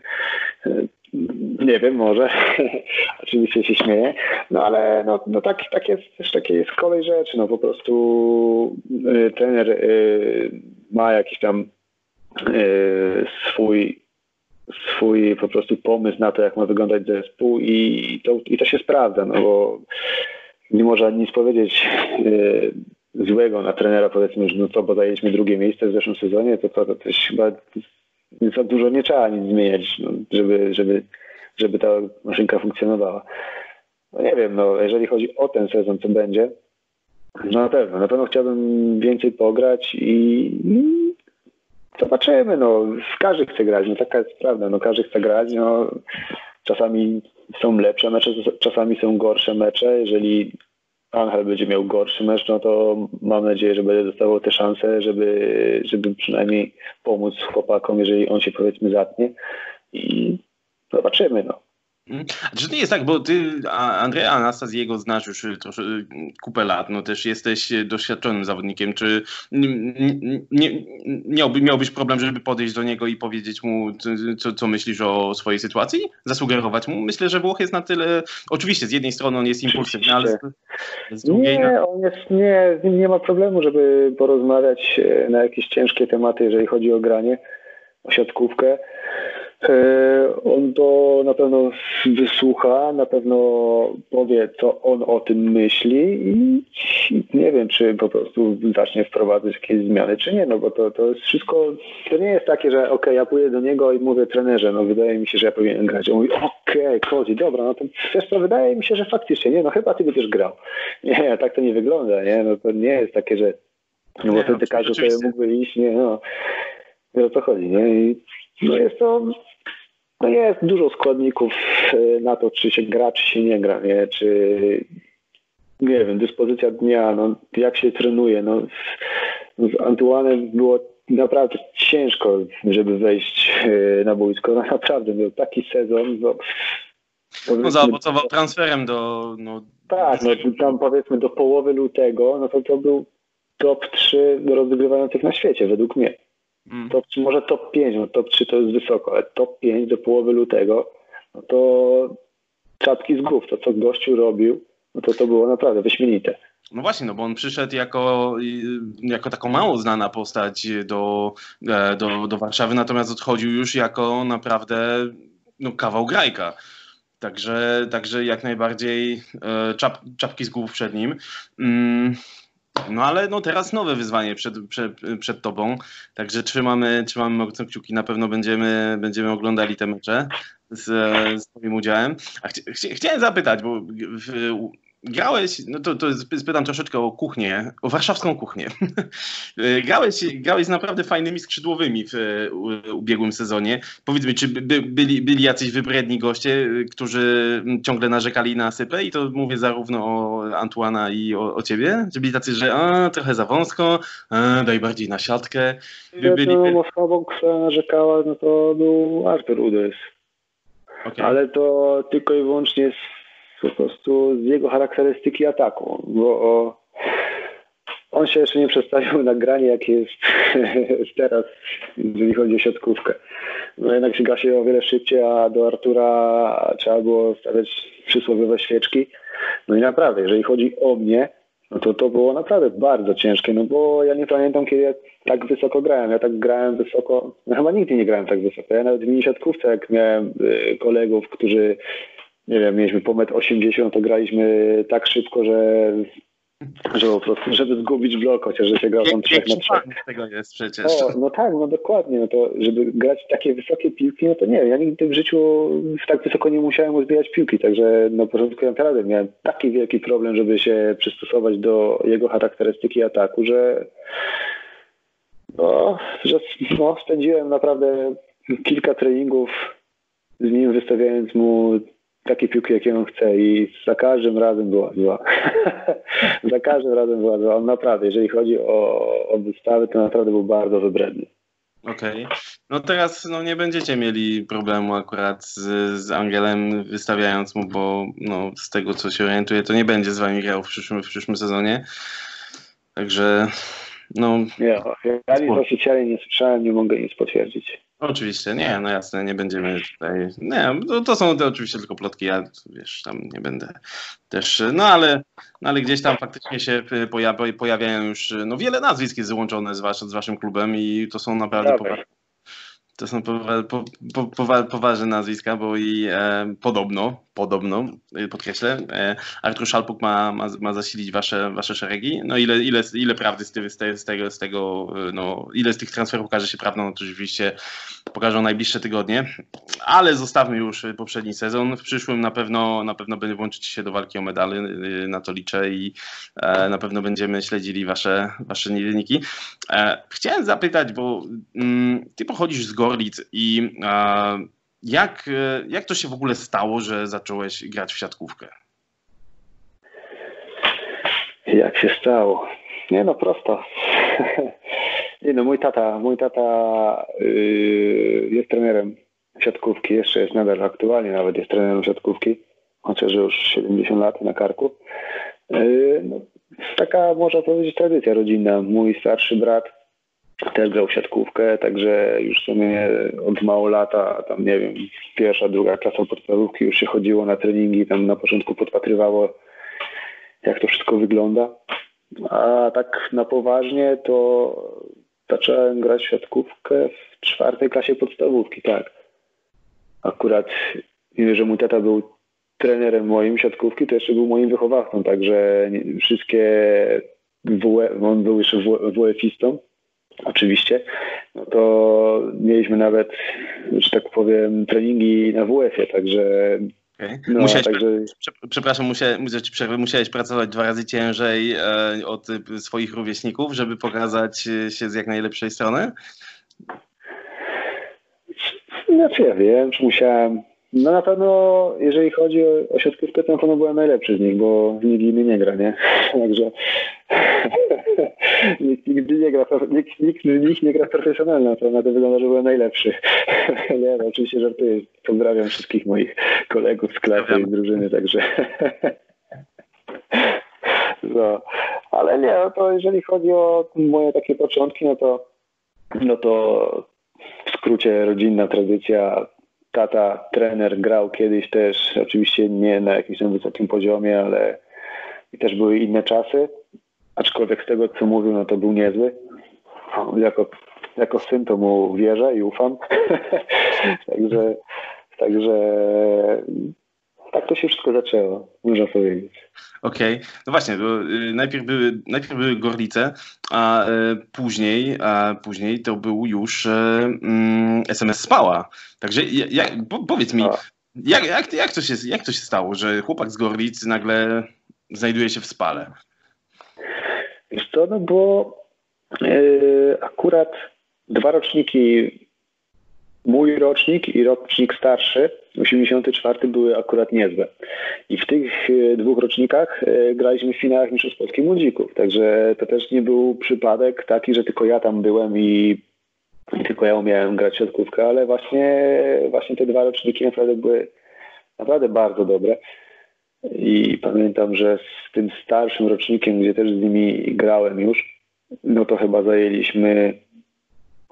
Nie wiem, może. Oczywiście się śmieję. No ale no, no tak, tak jest też takie jest kolej rzeczy. No po prostu trener ma jakiś tam swój swój po prostu pomysł na to, jak ma wyglądać zespół i to, i to się sprawdza, no bo nie można nic powiedzieć y, złego na trenera, powiedzmy, że no co, bo zajęliśmy drugie miejsce w zeszłym sezonie, to to, to też chyba za dużo nie trzeba nic zmieniać, no, żeby, żeby, żeby ta maszynka funkcjonowała. No nie wiem, no, jeżeli chodzi o ten sezon, co będzie, no na pewno, na pewno chciałbym więcej pograć i zobaczymy, no, każdy chce grać, no taka jest prawda, no każdy chce grać, no czasami są lepsze mecze, czasami są gorsze mecze, jeżeli Angel będzie miał gorszy mecz, no to mam nadzieję, że będzie dostawał te szanse, żeby, żeby przynajmniej pomóc chłopakom, jeżeli on się powiedzmy zatnie i zobaczymy. No. Czy to nie jest tak, bo ty Andrzeja Anastazjego znasz już trosze, kupę lat, no też jesteś doświadczonym zawodnikiem. Czy nie, miałby, miałbyś problem, żeby podejść do niego i powiedzieć mu, co, co myślisz o swojej sytuacji? Zasugerować mu? Myślę, że Włoch jest na tyle, oczywiście z jednej strony on jest impulsywny, ale z, z drugiej... Nie, on jest, nie, z nim nie ma problemu, żeby porozmawiać e, na jakieś ciężkie tematy, jeżeli chodzi o granie, o siatkówkę. E, on to na pewno wysłucha, na pewno powie, co on o tym myśli i nie wiem, czy po prostu zacznie wprowadzać jakieś zmiany, czy nie, no bo to, to jest wszystko, to nie jest takie, że ok, ja pójdę do niego i mówię trenerze, no wydaje mi się, że ja powinienem grać. On mówi, okej, okay, dobra, no to wiesz co, wydaje mi się, że faktycznie, nie, no chyba ty będziesz grał. Nie, tak to nie wygląda, nie, no to nie jest takie, że no bo wtedy każdy sobie mógłby iść, nie, no, wie o co chodzi, nie, i no jest to no jest dużo składników e, na to, czy się gra, czy się nie gra, nie? Czy nie wiem, dyspozycja dnia, no, jak się trenuje. No, z Antuanem było naprawdę ciężko, żeby wejść e, na boisko. No, naprawdę był taki sezon. No, no zaowocował transferem do... No, tak, no, tam powiedzmy do połowy lutego, no to to był top 3 rozgrywających na świecie, według mnie. Mm. Top, może top 5, no top 3 to jest wysoko, ale top 5 do połowy lutego, no to czapki z głów, to co gościu robił, no to to było naprawdę wyśmienite. No właśnie, no bo on przyszedł jako, jako taką mało znana postać do, e, do, do Warszawy, natomiast odchodził już jako naprawdę no, kawał grajka. Także, także jak najbardziej e, czap, czapki z głów przed nim. Mm, No ale no teraz nowe wyzwanie przed, przed, przed tobą, także trzymamy, trzymamy mocno kciuki, na pewno będziemy, będziemy oglądali te mecze z, z twoim udziałem. A chci, chciałem zapytać, bo w, grałeś, no to, to spytam troszeczkę o kuchnię, o warszawską kuchnię. grałeś, grałeś z naprawdę fajnymi skrzydłowymi w ubiegłym sezonie. Powiedz mi, czy by, byli, byli jacyś wybredni goście, którzy ciągle narzekali na sypę i to mówię zarówno o Antuana i o, o ciebie? Czy byli tacy, że a, trochę za wąsko, a, daj bardziej na siatkę? By byli... osobą, która narzekała, no to był Artur Udys. Okay. Ale to tylko i wyłącznie z po prostu z jego charakterystyki ataku, bo on się jeszcze nie przedstawił na granie, jak jest teraz, jeżeli chodzi o siatkówkę. No jednak się o wiele szybciej, a do Artura trzeba było stawiać przysłowiowe świeczki. No i naprawdę, jeżeli chodzi o mnie, no to to było naprawdę bardzo ciężkie, no bo ja nie pamiętam, kiedy ja tak wysoko grałem. Ja tak grałem wysoko, no chyba nigdy nie grałem tak wysoko. Ja nawet w mini siatkówce, jak miałem y, kolegów, którzy nie wiem, mieliśmy po 1,80 m, to graliśmy tak szybko, że, że po prostu, żeby zgubić blok, chociaż że się grał tam 3 na 3. tego jest przecież. O, no tak, no dokładnie, no to żeby grać takie wysokie piłki, no to nie, ja nigdy w życiu tak wysoko nie musiałem uzbierać piłki, także na początku naprawdę miałem taki wielki problem, żeby się przystosować do jego charakterystyki ataku, że no, że no, spędziłem naprawdę kilka treningów z nim, wystawiając mu takie piłki, jakie on chce i za każdym razem była zła. za każdym razem była zła. On naprawdę, jeżeli chodzi o, o wystawy, to naprawdę był bardzo wybredny. Okej. Okay. No teraz no, nie będziecie mieli problemu akurat z, z Angelem wystawiając mu, bo no, z tego co się orientuję, to nie będzie z wami grał w przyszłym, w przyszłym sezonie. Także no. Nie, ja nic oficjalnie nie słyszałem, nie mogę nic potwierdzić. Oczywiście, nie, no jasne, nie będziemy tutaj. Nie, to, to są te oczywiście tylko plotki, ja wiesz, tam nie będę też. No ale, no, ale gdzieś tam faktycznie się pojawiają już no, wiele nazwisk jest złączone z, was, z waszym klubem i to są naprawdę poważne to są powa po, po, powa poważne nazwiska, bo i e, podobno, podobno, y, podkreślę, e, Artur Szalpuk ma, ma, ma zasilić wasze, wasze szeregi. No ile, ile, ile prawdy z, ty, z, te, z, tego, z tego, no ile z tych transferów okaże się prawdą, no to oczywiście pokażą najbliższe tygodnie. Ale zostawmy już poprzedni sezon. W przyszłym na pewno, na pewno będzie włączyć się do walki o medale, y, na to liczę i e, na pewno będziemy śledzili wasze, wasze wyniki. E, chciałem zapytać, bo mm, ty pochodzisz z Gorlic i jak, jak to się w ogóle stało, że zacząłeś grać w siatkówkę? Jak się stało? Nie no, prosto. Nie no, mój tata, mój tata yy, jest trenerem siatkówki, jeszcze jest nadal aktualnie, nawet jest trenerem siatkówki, chociaż już 70 lat na karku. Yy, no, taka, można powiedzieć, tradycja rodzinna. Mój starszy brat też grał w siatkówkę, także już w sumie od mało lata, tam nie wiem, pierwsza, druga klasa podstawówki już się chodziło na treningi, tam na początku podpatrywało jak to wszystko wygląda. A tak na poważnie to zacząłem grać w siatkówkę w czwartej klasie podstawówki, tak. Akurat, mimo że mój tata był trenerem moim siatkówki, to jeszcze był moim wychowawcą, także wszystkie WE, on był jeszcze WF-istą, oczywiście, no to mieliśmy nawet, że tak powiem, treningi na WF-ie, także Okay. No, musiałeś, także... Przepraszam, musiałeś, musiałeś pracować dwa razy ciężej e, od swoich rówieśników, żeby pokazać się z jak najlepszej strony? Znaczy ja wiem, czy musiałem. No na pewno, jeżeli chodzi o, o siatkówkę, to na pewno byłem najlepszy z nich, bo nikt inny nie gra, nie? Także nikt nigdy nie gra, nikt, nikt z nich nie gra profesjonalnie, to na to wygląda, że byłem najlepszy. nie, no, oczywiście żartuję. Pozdrawiam wszystkich moich kolegów z klasy i drużyny, także no, ale nie, no to jeżeli chodzi o moje takie początki, no to no to w skrócie rodzinna tradycja tata, trener, grał kiedyś też, oczywiście nie na jakimś tam wysokim poziomie, ale i też były inne czasy, aczkolwiek z tego, co mówił, no to był niezły. Jako, jako syn to mu wierzę i ufam. także, także tak to się wszystko zaczęło, można powiedzieć. Okej, okay. no właśnie, bo y, najpierw były, najpierw były Gorlice, a y, później, a później to był już y, mm, SMS Spała. Także ja, po, powiedz mi, jak, jak, jak, to się, jak to się stało, że chłopak z Gorlic nagle znajduje się w Spale? Wiesz co, no bo yy, akurat dwa roczniki mój rocznik i rocznik starszy, 84, były akurat niezłe. I w tych e, dwóch rocznikach e, graliśmy w finałach Mistrzostw Polski Młodzików. Także to też nie był przypadek taki, że tylko ja tam byłem i, i tylko ja umiałem grać siatkówkę, ale właśnie, właśnie te dwa roczniki naprawdę były naprawdę bardzo dobre. I pamiętam, że z tym starszym rocznikiem, gdzie też z nimi grałem już, no to chyba zajęliśmy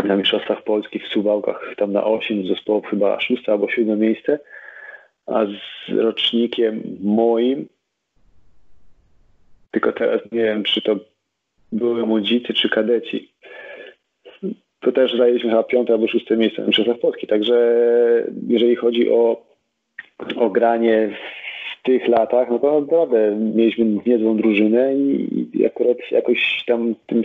na Mistrzostwach Polski w Suwałkach, tam na 8 zespołów chyba szóste albo siódme miejsce, a z rocznikiem moim, tylko teraz nie wiem, czy to były młodzicy, czy kadeci, to też zajęliśmy chyba piąte albo szóste miejsce na Mistrzostwach Polski, także jeżeli chodzi o, o granie w tych latach, no to naprawdę mieliśmy niezłą drużynę i, i akurat jakoś tam tym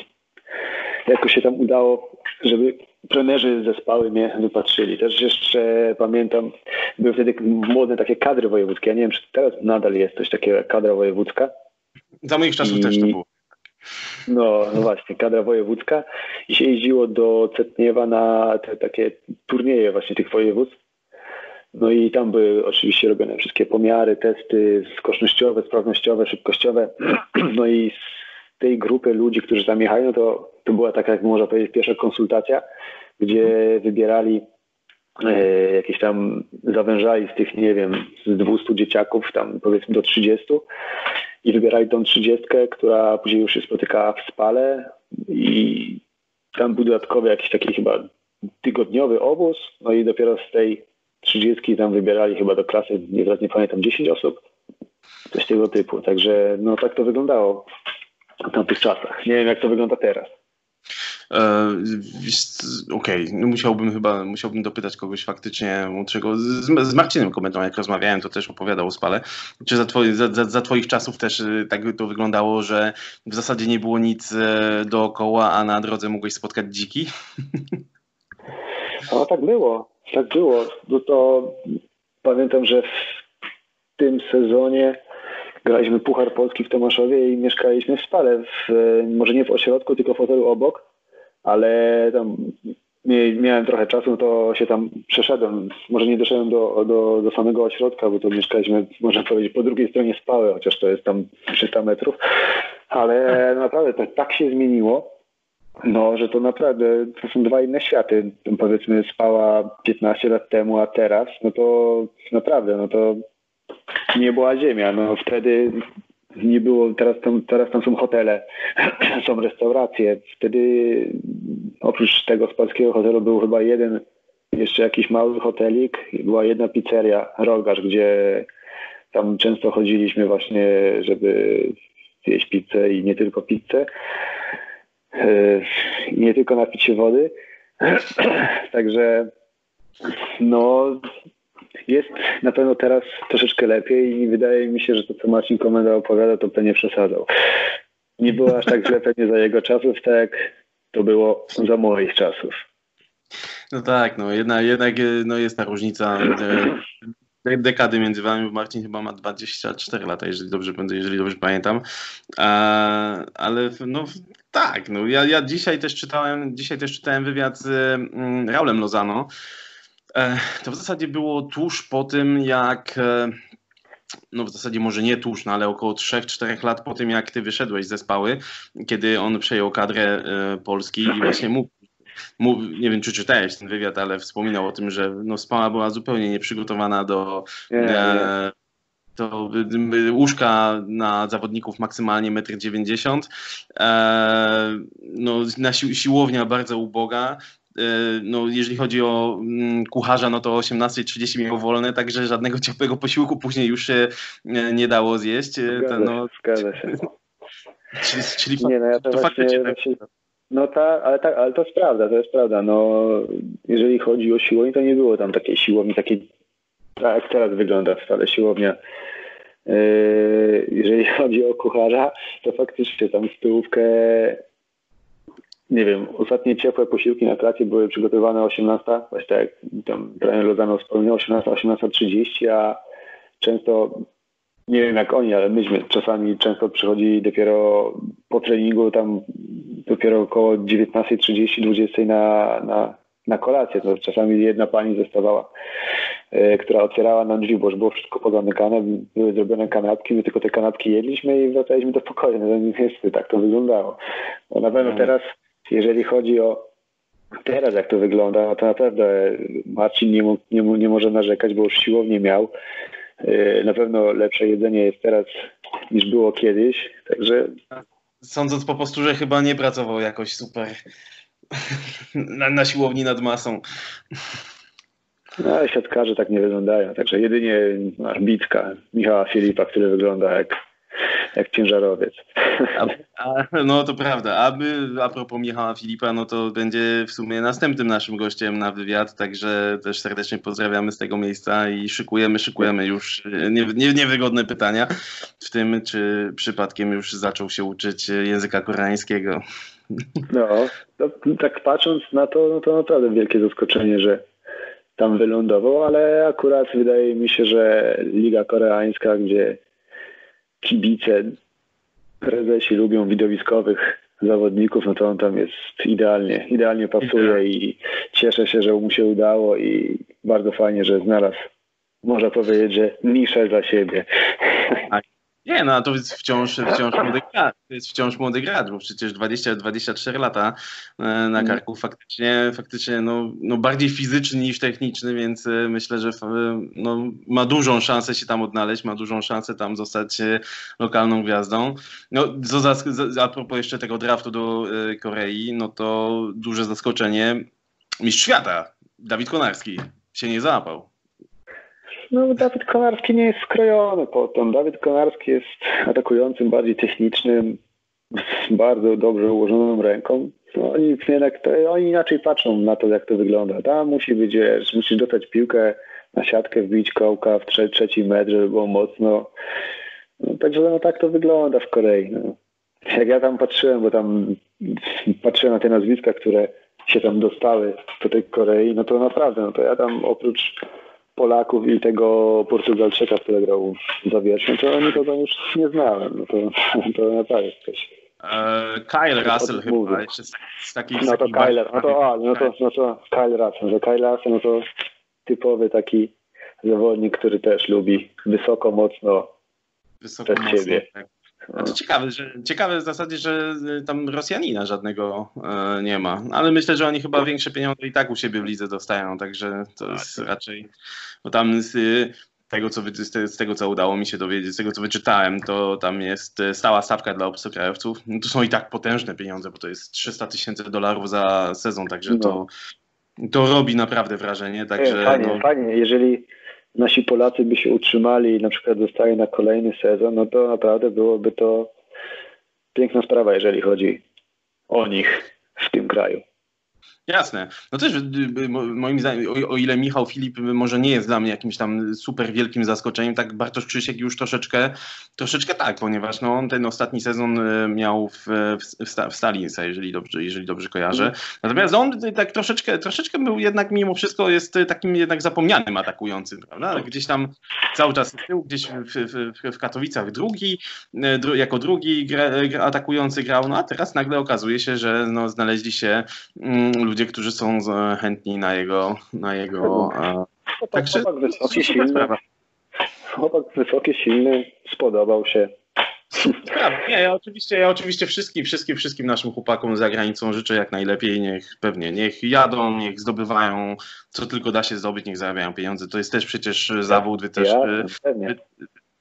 jakoś się tam udało żeby trenerzy zespoły mnie wypatrzyli. Też jeszcze pamiętam, były wtedy młode takie kadry wojewódzkie. Ja nie wiem, czy teraz nadal jest coś takiego jak kadra wojewódzka. Za moich czasów I... też to było. No, no właśnie, kadra wojewódzka i się jeździło do Cetniewa na te takie turnieje właśnie tych województw. No i tam były oczywiście robione wszystkie pomiary, testy skocznościowe, sprawnościowe, szybkościowe. No i z tej grupy ludzi, którzy tam jechają, no to to była taka, jak można powiedzieć, pierwsza konsultacja, gdzie wybierali e, jakieś tam, zawężali z tych, nie wiem, z 200 dzieciaków, tam powiedzmy do 30 i wybierali tą trzydziestkę, która później już się spotykała w spale i tam był dodatkowy jakiś taki chyba tygodniowy obóz, no i dopiero z tej trzydziestki tam wybierali chyba do klasy, nie, nie pamiętam, 10 osób, coś tego typu. Także no tak to wyglądało w tamtych czasach. Nie wiem, jak to wygląda teraz. E, okej, okay. no musiałbym chyba, musiałbym dopytać kogoś faktycznie młodszego. Z, z Marcinem Kometą, jak rozmawiałem, to też opowiadał o spale. Czy za, twoje, za, za, za, twoich czasów też y, tak to wyglądało, że w zasadzie nie było nic e, dookoła, a na drodze mogłeś spotkać dziki? No tak było, tak było. No to pamiętam, że w tym sezonie graliśmy Puchar Polski w Tomaszowie i mieszkaliśmy w Spale, w, może nie w ośrodku, tylko w hotelu obok ale tam miałem trochę czasu, no to się tam przeszedłem. Może nie doszedłem do, do, do samego ośrodka, bo to mieszkaliśmy, można powiedzieć, po drugiej stronie spały, chociaż to jest tam 300 metrów, ale naprawdę to tak się zmieniło, no, że to naprawdę to są dwa inne światy. Powiedzmy spała 15 lat temu, a teraz, no to naprawdę, no to nie była ziemia. No wtedy nie było, teraz tam, teraz tam są hotele, są restauracje. Wtedy oprócz tego z polskiego hotelu był chyba jeden, jeszcze jakiś mały hotelik była jedna pizzeria, Rogarz, gdzie tam często chodziliśmy właśnie, żeby zjeść pizzę i nie tylko pizzę. E, I nie tylko napić się wody. Także no jest na pewno teraz troszeczkę lepiej i wydaje mi się, że to, co Marcin Komenda opowiada, to pewnie przesadzał. Nie było aż tak źle pewnie za jego czasów, tak jak to było za moich czasów. No tak, no jednak, jednak no jest ta różnica dekady między wami, bo Marcin chyba ma 24 lata, jeżeli dobrze, jeżeli dobrze pamiętam. ale no tak, no ja, ja dzisiaj też czytałem, dzisiaj też czytałem wywiad z mm, Raulem Lozano, E, to w zasadzie było tuż po tym, jak e, no w zasadzie może nie tuż, no ale około 3-4 lat po tym, jak ty wyszedłeś ze Spały, kiedy on przejął kadrę e, Polski i właśnie mógł Mów, nie wiem, czy czytałeś ten wywiad, ale wspominał o tym, że no, Spała była zupełnie nieprzygotowana do, nie. do łóżka na zawodników maksymalnie 1,90 m. E, no, na si siłownia bardzo uboga. E, no, jeżeli chodzi o mm, kucharza, no to o 18.30 miał wolne, także żadnego ciepłego posiłku później już się e, nie dało zjeść. E, zgadza, no, zgadza się. Czyli, czyli nie, no ja to, to faktycznie tak. No tak, ale tak, ale to jest prawda, to jest prawda. No, jeżeli chodzi o siłownię, to nie było tam takiej siłowni, takiej tak jak teraz wygląda wcale siłownia. Yy, jeżeli chodzi o kucharza, to faktycznie tam stołówkę nie wiem, ostatnie ciepłe posiłki na klasie były przygotowane 18, właśnie tak jak tam trener Lozano wspomniał, 18, 18.30, a często, nie wiem jak oni, ale myśmy czasami często przychodzili dopiero po treningu, tam dopiero około 19.30, 20 na, na, na kolację. To czasami jedna pani zostawała, e, która otwierała nam drzwi, bo już było wszystko pozamykane, były zrobione kanapki, my tylko te kanapki jedliśmy i wracaliśmy do pokoju. No niestety tak to wyglądało. Bo na pewno mhm. teraz jeżeli chodzi o teraz, jak to wygląda, no to naprawdę Marcin nie, nie, nie może narzekać, bo już siłownie miał. E, na pewno lepsze jedzenie jest teraz niż było kiedyś, także... Sądząc po posturze chyba nie pracował jakoś super na, na siłowni nad masą. No, siatkarze tak nie wyglądają, także jedynie bitka Michała Filipa, który wygląda jak jak ciężarowiec. A, a, no to prawda. Aby a propos Michała Filipa, no to będzie w sumie następnym naszym gościem na wywiad, także też serdecznie pozdrawiamy z tego miejsca i szykujemy, szykujemy już nie, nie, niewygodne pytania, w tym czy przypadkiem już zaczął się uczyć języka koreańskiego. No, tak patrząc na to, no to naprawdę wielkie zaskoczenie, że tam wylądował, ale akurat wydaje mi się, że Liga Koreańska, gdzie kibice, prezesi lubią widowiskowych zawodników, no to on tam jest idealnie, idealnie pasuje i cieszę się, że mu się udało i bardzo fajnie, że znalazł, można powiedzieć, że niszę za siebie. Nie, no a to jest wciąż, wciąż młody gracz, to jest wciąż młody gracz, bo przecież 20-24 lata e, na mm. karku faktycznie, faktycznie no, no bardziej fizyczny niż techniczny, więc e, myślę, że no, ma dużą szansę się tam odnaleźć, ma dużą szansę tam zostać e, lokalną gwiazdą. No, a propos jeszcze tego draftu do Korei, no to duże zaskoczenie, mistrz świata, Dawid Konarski się nie załapał. No, Dawid Konarski nie jest skrojony potem. Dawid Konarski jest atakującym, bardziej technicznym, z bardzo dobrze ułożoną ręką. No, oni jednak to, oni inaczej patrzą na to, jak to wygląda. Tam musi być, wiesz, musisz dostać piłkę na siatkę, wbić kołka w trze trzeci metr, żeby było mocno. No, także no, tak to wygląda w Korei. No. Jak ja tam patrzyłem, bo tam patrzyłem na te nazwiska, które się tam dostały do tej Korei, no to naprawdę, no to ja tam oprócz Polaków i tego Portugalczyka, który grał w zawierciu, to nikogo już nie znałem. No to, to naprawdę coś. Eee, Kyle Russell chyba, jeszcze z, z takich No to Kyle, no to, a, no to, no to Kyle Russell, że Kyle Russell no to typowy taki zawodnik, który też lubi wysoko, mocno wysoko przed mocno, siebie. Tak. Znaczy ciekawe, że, ciekawe w zasadzie, że y, tam Rosjanina żadnego e, nie ma, ale myślę, że oni chyba większe pieniądze i tak u siebie w lidze dostają, także to jest tak. raczej, bo tam z tego, co, z tego, co udało mi się dowiedzieć, z tego, co wyczytałem, to tam jest e, stała stawka dla obcokrajowców. No to są i tak potężne pieniądze, bo to jest 300 tysięcy dolarów za sezon, także no. to, to robi naprawdę wrażenie. Także, fajnie, no... fajnie, jeżeli nasi Polacy by się utrzymali i na przykład zostali na kolejny sezon, no to naprawdę byłoby to piękna sprawa, jeżeli chodzi o nich w tym kraju. Jasne. No też y, y, moim zdaniem, o, o, ile Michał Filip może nie jest dla mnie jakimś tam super wielkim zaskoczeniem, tak Bartosz Krzysiek już troszeczkę, troszeczkę tak, ponieważ no, on ten ostatni sezon y, miał w, w, w Stalinsa, jeżeli dobrze, jeżeli dobrze kojarzę. Mhm. Natomiast on tak troszeczkę, troszeczkę był jednak mimo wszystko jest takim jednak zapomnianym atakującym, prawda? Gdzieś tam cały czas z tyłu, gdzieś w, w, w Katowicach drugi, dru, jako drugi gra, atakujący grał, no a teraz nagle okazuje się, że no, znaleźli się mm, ludzie, którzy są chętni na jego. Na jego no, Także chłopak wysoki, silny. Chłopak wysoki, silny, spodobał się. Nie, ja oczywiście, ja oczywiście wszystkim, wszystkim, wszystkim naszym chłopakom za granicą życzę jak najlepiej. Niech pewnie, niech jadą, niech zdobywają, co tylko da się zdobyć, niech zarabiają pieniądze. To jest też przecież zawód. Wy też, ja, wy,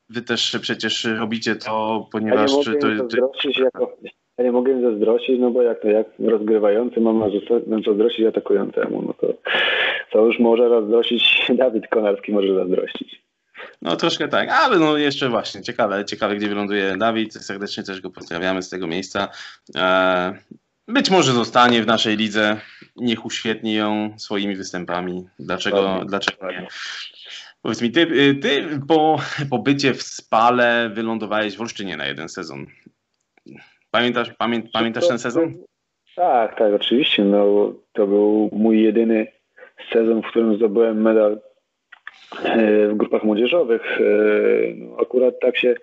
wy, też przecież robicie to, ponieważ. Ja nie mogę to, to, jako, ja nie mogę zazdrościć, no bo jak, jak rozgrywający mam zazdrościć atakującemu, no to, to już może zazdrościć, Dawid Konarski może zazdrościć. No troszkę tak, ale no jeszcze właśnie, ciekawe, ciekawe gdzie wyląduje Dawid, serdecznie też go pozdrawiamy z tego miejsca. E, być może zostanie w naszej lidze, niech uświetni ją swoimi występami. Dlaczego, dlaczego nie? Powiedz mi, ty, ty po pobycie w Spale wylądowałeś w Olsztynie na jeden sezon. Pamiętasz, pamię, pamiętasz ten sezon? Tak, tak, oczywiście. No, to był mój jedyny sezon, w którym zdobyłem medal e, w grupach młodzieżowych. E, no, akurat tak się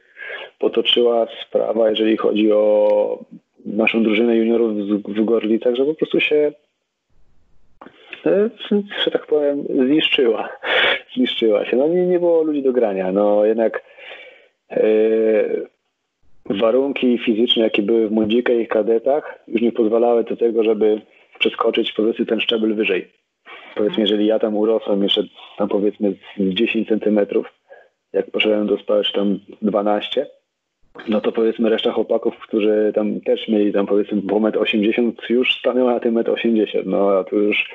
potoczyła sprawa, jeżeli chodzi o naszą drużynę juniorów w Gorlicach, że po prostu się e, że tak powiem, zniszczyła. Zniszczyła się. No nie, nie było ludzi do grania. No jednak warunki fizyczne, jakie były w młodzikach i kadetach, już nie pozwalały do tego, żeby przeskoczyć powiedzmy ten szczebel wyżej. Powiedzmy, jeżeli ja tam urosłem jeszcze tam powiedzmy z 10 centymetrów, jak poszedłem do spały, tam 12, no to powiedzmy reszta chłopaków, którzy tam też mieli tam powiedzmy po 1,80 m już stanęła na tym 1,80 m. No a tu już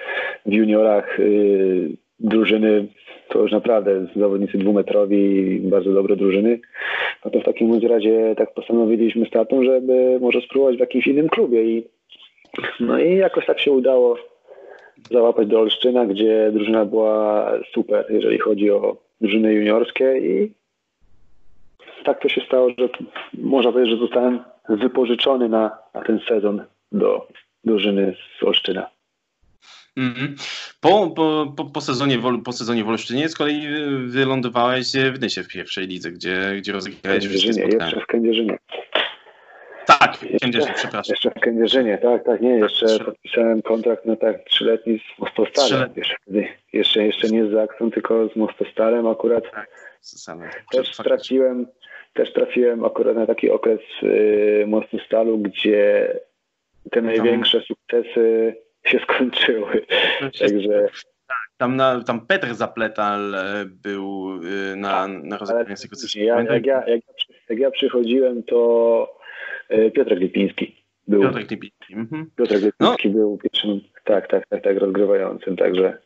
w juniorach yy, drużyny to już naprawdę zawodnicy dwumetrowi, bardzo dobre drużyny. No to w takim razie tak postanowiliśmy z tatą, żeby może spróbować w jakimś innym klubie i no i jakoś tak się udało załapać do Olsztyna, gdzie drużyna była super, jeżeli chodzi o drużyny juniorskie i tak to się stało, że można powiedzieć, że zostałem wypożyczony na, na ten sezon do drużyny z Olsztyna. Mm. Po, po, po, po, sezonie, po sezonie w Olsztynie z kolei wylądowałeś w Nysie w pierwszej lidze, gdzie, gdzie rozegrałeś wszystkie spotkania. Jeszcze w Kędzierzynie. Tak, w Kędzierzynie, przepraszam. Jeszcze w Kędzierzynie, tak, tak, nie, jeszcze tak, podpisałem kontrakt na tak trzyletni z Mostostalem. Jeszcze, jeszcze, jeszcze nie z Zaksą, tylko z Mostostalem akurat. Tak, też trafiłem, też trafiłem akurat na taki okres y, Mostostalu, gdzie te największe sukcesy się skończyły. Także... Tak, tam, na, tam Petr Zapletal e, był e, na, na rozegraniu tego ja, jak, ja, jak, jak ja przychodziłem, to e, Piotr Lipiński był. Piotr Lipiński. Mhm. Piotr Lipiński no. był pierwszym, tak, tak, tak, tak, rozgrywającym, także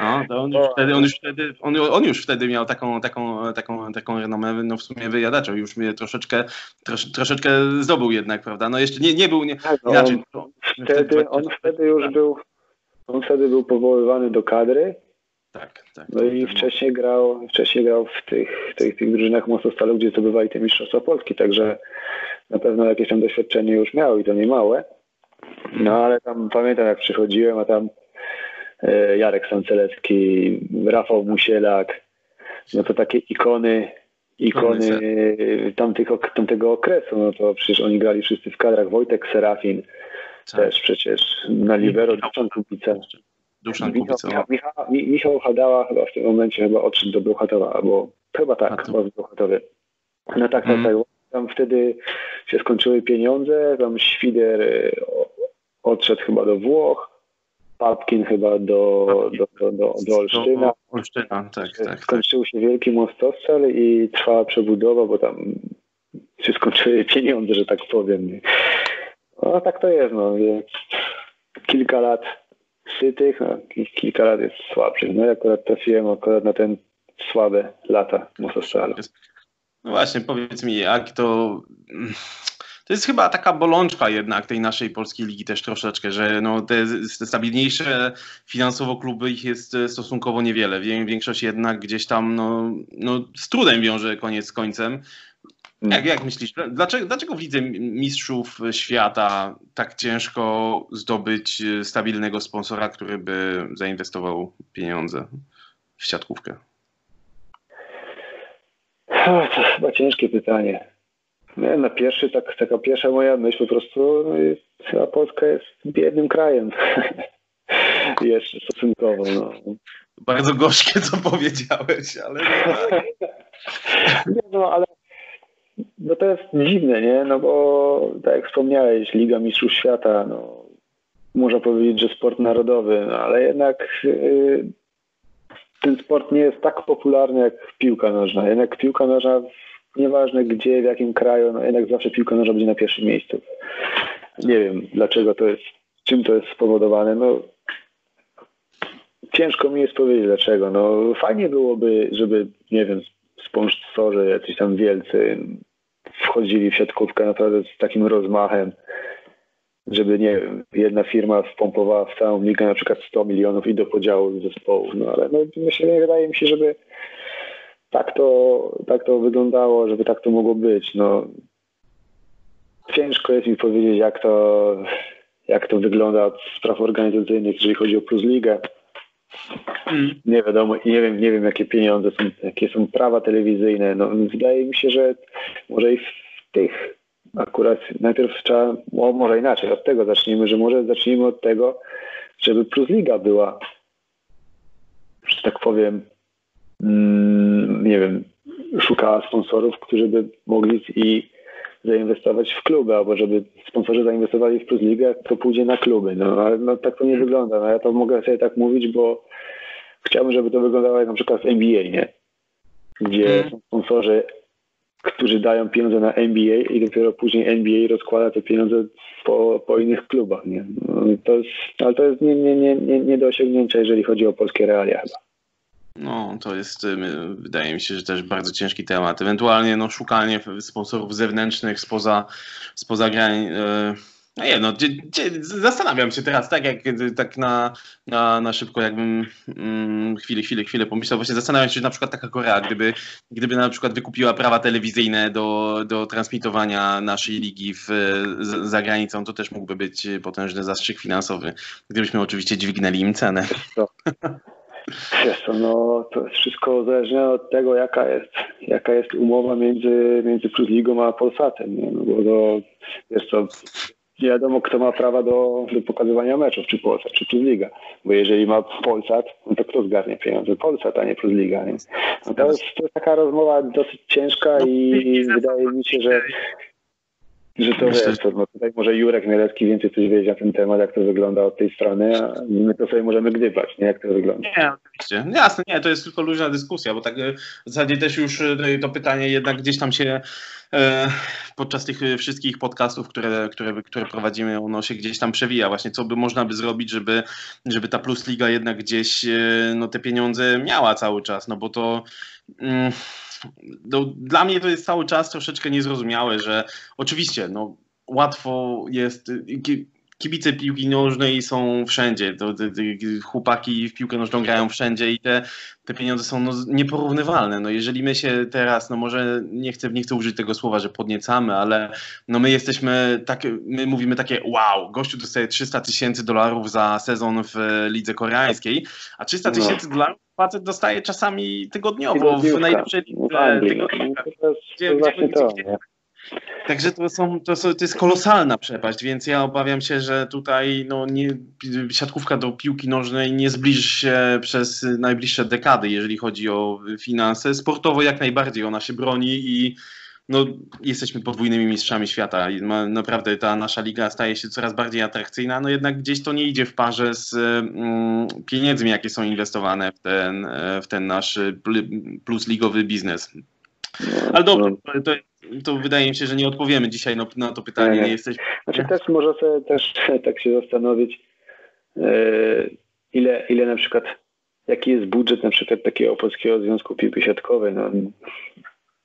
no, to on już, wtedy, on, już wtedy, on, on już wtedy miał taką, taką, taką, taką renomę, no w sumie wyjadaczą, już mnie troszeczkę, trosz, troszeczkę zdobył jednak, prawda? No jeszcze nie, nie był, nie, tak, no inaczej. On, wtedy, on wtedy już był, on wtedy był powoływany do kadry. Tak, tak. No i wcześniej grał, wcześniej grał w tych, tych, tych drużynach Mostostalu, gdzie zdobywali te Mistrzostwa Polski, także na pewno jakieś tam doświadczenie już miał i to nie małe. No ale tam pamiętam jak przychodziłem, a tam Jarek Sancelecki, Rafał Musielak, no to takie ikony, ikony tamtych, tamtego okresu, no to przecież oni grali wszyscy w kadrach, Wojtek Serafin tak. też przecież, na libero Duszan Kubica. Duszan Kubica. Michał, Michał, Michał Hadała chyba w tym momencie chyba odszedł do Bełchatowa, albo chyba tak, chyba w Bełchatowie. No tak, tak, tak. Tam wtedy się skończyły pieniądze, tam Świder e, odszedł chyba do Włoch, Papkin chyba do, do, do, do, do Olsztyna. Olsztyna, tak, tak. Skończył tak. się wielki mostostal i trwała przebudowa, bo tam się skończyły pieniądze, że tak powiem. No tak to jest, no. Kilka lat sytych, no, kilka lat jest słabszych. No i akurat trafiłem akurat na ten słabe lata mostostalu. No właśnie, powiedz mi, jak to to jest chyba taka bolączka jednak tej naszej polskiej ligi też troszeczkę, że no te, te stabilniejsze finansowo kluby ich jest e, stosunkowo niewiele. Większość jednak gdzieś tam no, no z trudem wiąże koniec z końcem. Jak, jak myślisz, dlaczego, dlaczego w Lidze Mistrzów Świata tak ciężko zdobyć e, stabilnego sponsora, który by zainwestował pieniądze w siatkówkę? To chyba ciężkie pytanie. Nie, na pierwszy, tak, taka pierwsza moja myśl po prostu, no chyba Polska jest biednym krajem. Jeszcze stosunkowo. No. Bardzo gorzkie, co powiedziałeś, ale... nie, no, ale no to jest dziwne, nie? No bo tak jak wspomniałeś, Liga Mistrzów Świata, no można powiedzieć, że sport narodowy, no, ale jednak yy, ten sport nie jest tak popularny jak piłka nożna. Jednak piłka nożna nieważne gdzie, w jakim kraju, no jednak zawsze piłka nożna będzie na pierwszym miejscu. Nie wiem dlaczego to jest, czym to jest spowodowane. No, ciężko mi jest powiedzieć dlaczego. No, fajnie byłoby, żeby, nie wiem, sponsorzy, jacyś tam wielcy wchodzili w siatkówkę naprawdę z takim rozmachem. żeby nie wiem, jedna firma wpompowała w całą ligę na przykład 100 milionów i do podziału zespołu. No ale no, myślę, wydaje mi się, żeby tak to, tak to wyglądało, żeby tak to mogło być. No, ciężko jest mi powiedzieć, jak to, jak to wygląda od spraw organizacyjnych, jeżeli chodzi o Plus Ligę. Mm. Nie wiadomo, nie wiem, nie wiem jakie pieniądze są, jakie są prawa telewizyjne. No, wydaje mi się, że może i w tych akurat najpierw trzeba, o, może inaczej, od tego zacznijmy, że może zacznijmy od tego, żeby Plus Liga była, że tak powiem, nie wiem, szukała sponsorów, którzy by mogli i zainwestować w kluby, albo żeby sponsorzy zainwestowali w Plus Ligę, to pójdzie na kluby. No ale no, tak to nie wygląda. No, ja to mogę sobie tak mówić, bo chciałbym, żeby to wyglądało jak na przykład w NBA, nie? Gdzie hmm. są sponsorzy, którzy dają pieniądze na NBA i dopiero później NBA rozkłada te pieniądze po, po innych klubach, nie? No, to jest, ale to jest nie, nie, nie, nie, nie do osiągnięcia, jeżeli chodzi o polskie realia chyba. No, to jest, y, wydaje mi się, że też bardzo ciężki temat. Ewentualnie no, szukanie sponsorów zewnętrznych spoza, spoza grań. Yy, no nie, no, zastanawiam się teraz, tak jak tak na, na, na szybko, jakbym mm, chwilę, chwilę, chwilę pomyślał, właśnie zastanawiam się, że na przykład taka Korea, gdyby, gdyby na przykład wykupiła prawa telewizyjne do, do transmitowania naszej ligi w, za granicą, to też mógłby być potężny zastrzyk finansowy, gdybyśmy oczywiście dźwignęli im cenę. Wiesz co, no to jest wszystko uzależnione od tego, jaka jest, jaka jest umowa między, między Plus Ligą a Polsatem, nie? No bo to, wiesz co, nie wiadomo, kto ma prawa do, do pokazywania meczów, czy Polsat, czy Plus Liga. Bo jeżeli ma Polsat, no to kto zgarnie pieniądze? Polsat, a nie Plus Liga. Nie? No to, jest, to jest taka rozmowa dosyć ciężka no, i wydaje mi się, że że to Myślę, wiesz, to, no tutaj może Jurek Mielecki więcej coś wiedzieć na ten temat, jak to wygląda od tej strony, a my to sobie możemy gdybać, nie? Jak to wygląda. Nie, oczywiście. No jasne, nie, to jest tylko luźna dyskusja, bo tak e, w zasadzie też już e, to pytanie jednak gdzieś tam się e, podczas tych wszystkich podcastów, które, które, które prowadzimy, ono się gdzieś tam przewija. Właśnie co by można by zrobić, żeby, żeby ta Plus Liga jednak gdzieś no, te pieniądze miała cały czas, no bo to... Mm, no, dla mnie to jest cały czas troszeczkę niezrozumiałe, że oczywiście no, łatwo jest. Kibice piłki nożnej są wszędzie. To, to, to, chłopaki w piłkę nożną grają wszędzie i te, te pieniądze są no, nieporównywalne. No, jeżeli my się teraz, no może nie chcę, nie chcę użyć tego słowa, że podniecamy, ale no my jesteśmy takie, my mówimy takie wow, gościu dostaje 300 tysięcy dolarów za sezon w lidze koreańskiej, a 300 no. tysięcy no. dolarów facet dostaje czasami tygodniowo w najlepszej lidze tygodniowej. Także to, są, to, są, to jest kolosalna przepaść, więc ja obawiam się, że tutaj no, nie, siatkówka do piłki nożnej nie zbliży się przez najbliższe dekady, jeżeli chodzi o finanse. Sportowo jak najbardziej ona się broni i no, jesteśmy podwójnymi mistrzami świata. Naprawdę ta nasza liga staje się coraz bardziej atrakcyjna, no jednak gdzieś to nie idzie w parze z mm, pieniędzmi, jakie są inwestowane w ten, w ten nasz plus ligowy biznes. Ale dobrze, no. to, to wydaje mi się, że nie odpowiemy dzisiaj na, na to pytanie. Nie, nie jesteś... Znaczy też może sobie też tak się zastanowić, e, ile, ile na przykład, jaki jest budżet na przykład takiego Polskiego Związku Piłki Siatkowej. No,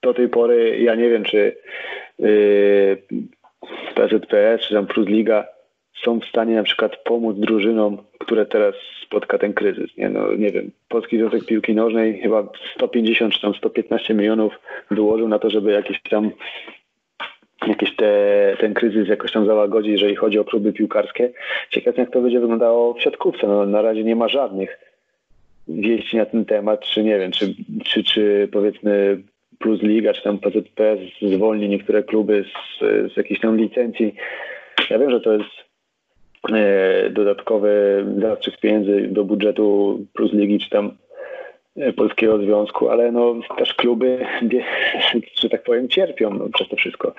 do tej pory ja nie wiem, czy yy, PZPS, czy tam Plus Liga są w stanie na przykład pomóc drużynom, które teraz spotka ten kryzys. Nie, no, nie wiem, Polski Związek Piłki Nożnej chyba 150 czy tam 115 milionów wyłożył na to, żeby jakieś tam jakiś te, ten kryzys jakoś tam załagodzić, jeżeli chodzi o kluby piłkarskie. Ciekawe jak to będzie wyglądało w siatkówce. No, na razie nie ma żadnych wieści na ten temat, czy nie wiem, czy, czy, czy powiedzmy Plus Liga, czy tam PZPS zwolni niektóre kluby z, z jakichś tam licencji. Ja wiem, że to jest e, dodatkowy zastrzyk pieniędzy do budżetu Plus Ligi, czy tam e, Polskiego Związku, ale no też kluby, że tak powiem, cierpią no, przez to wszystko.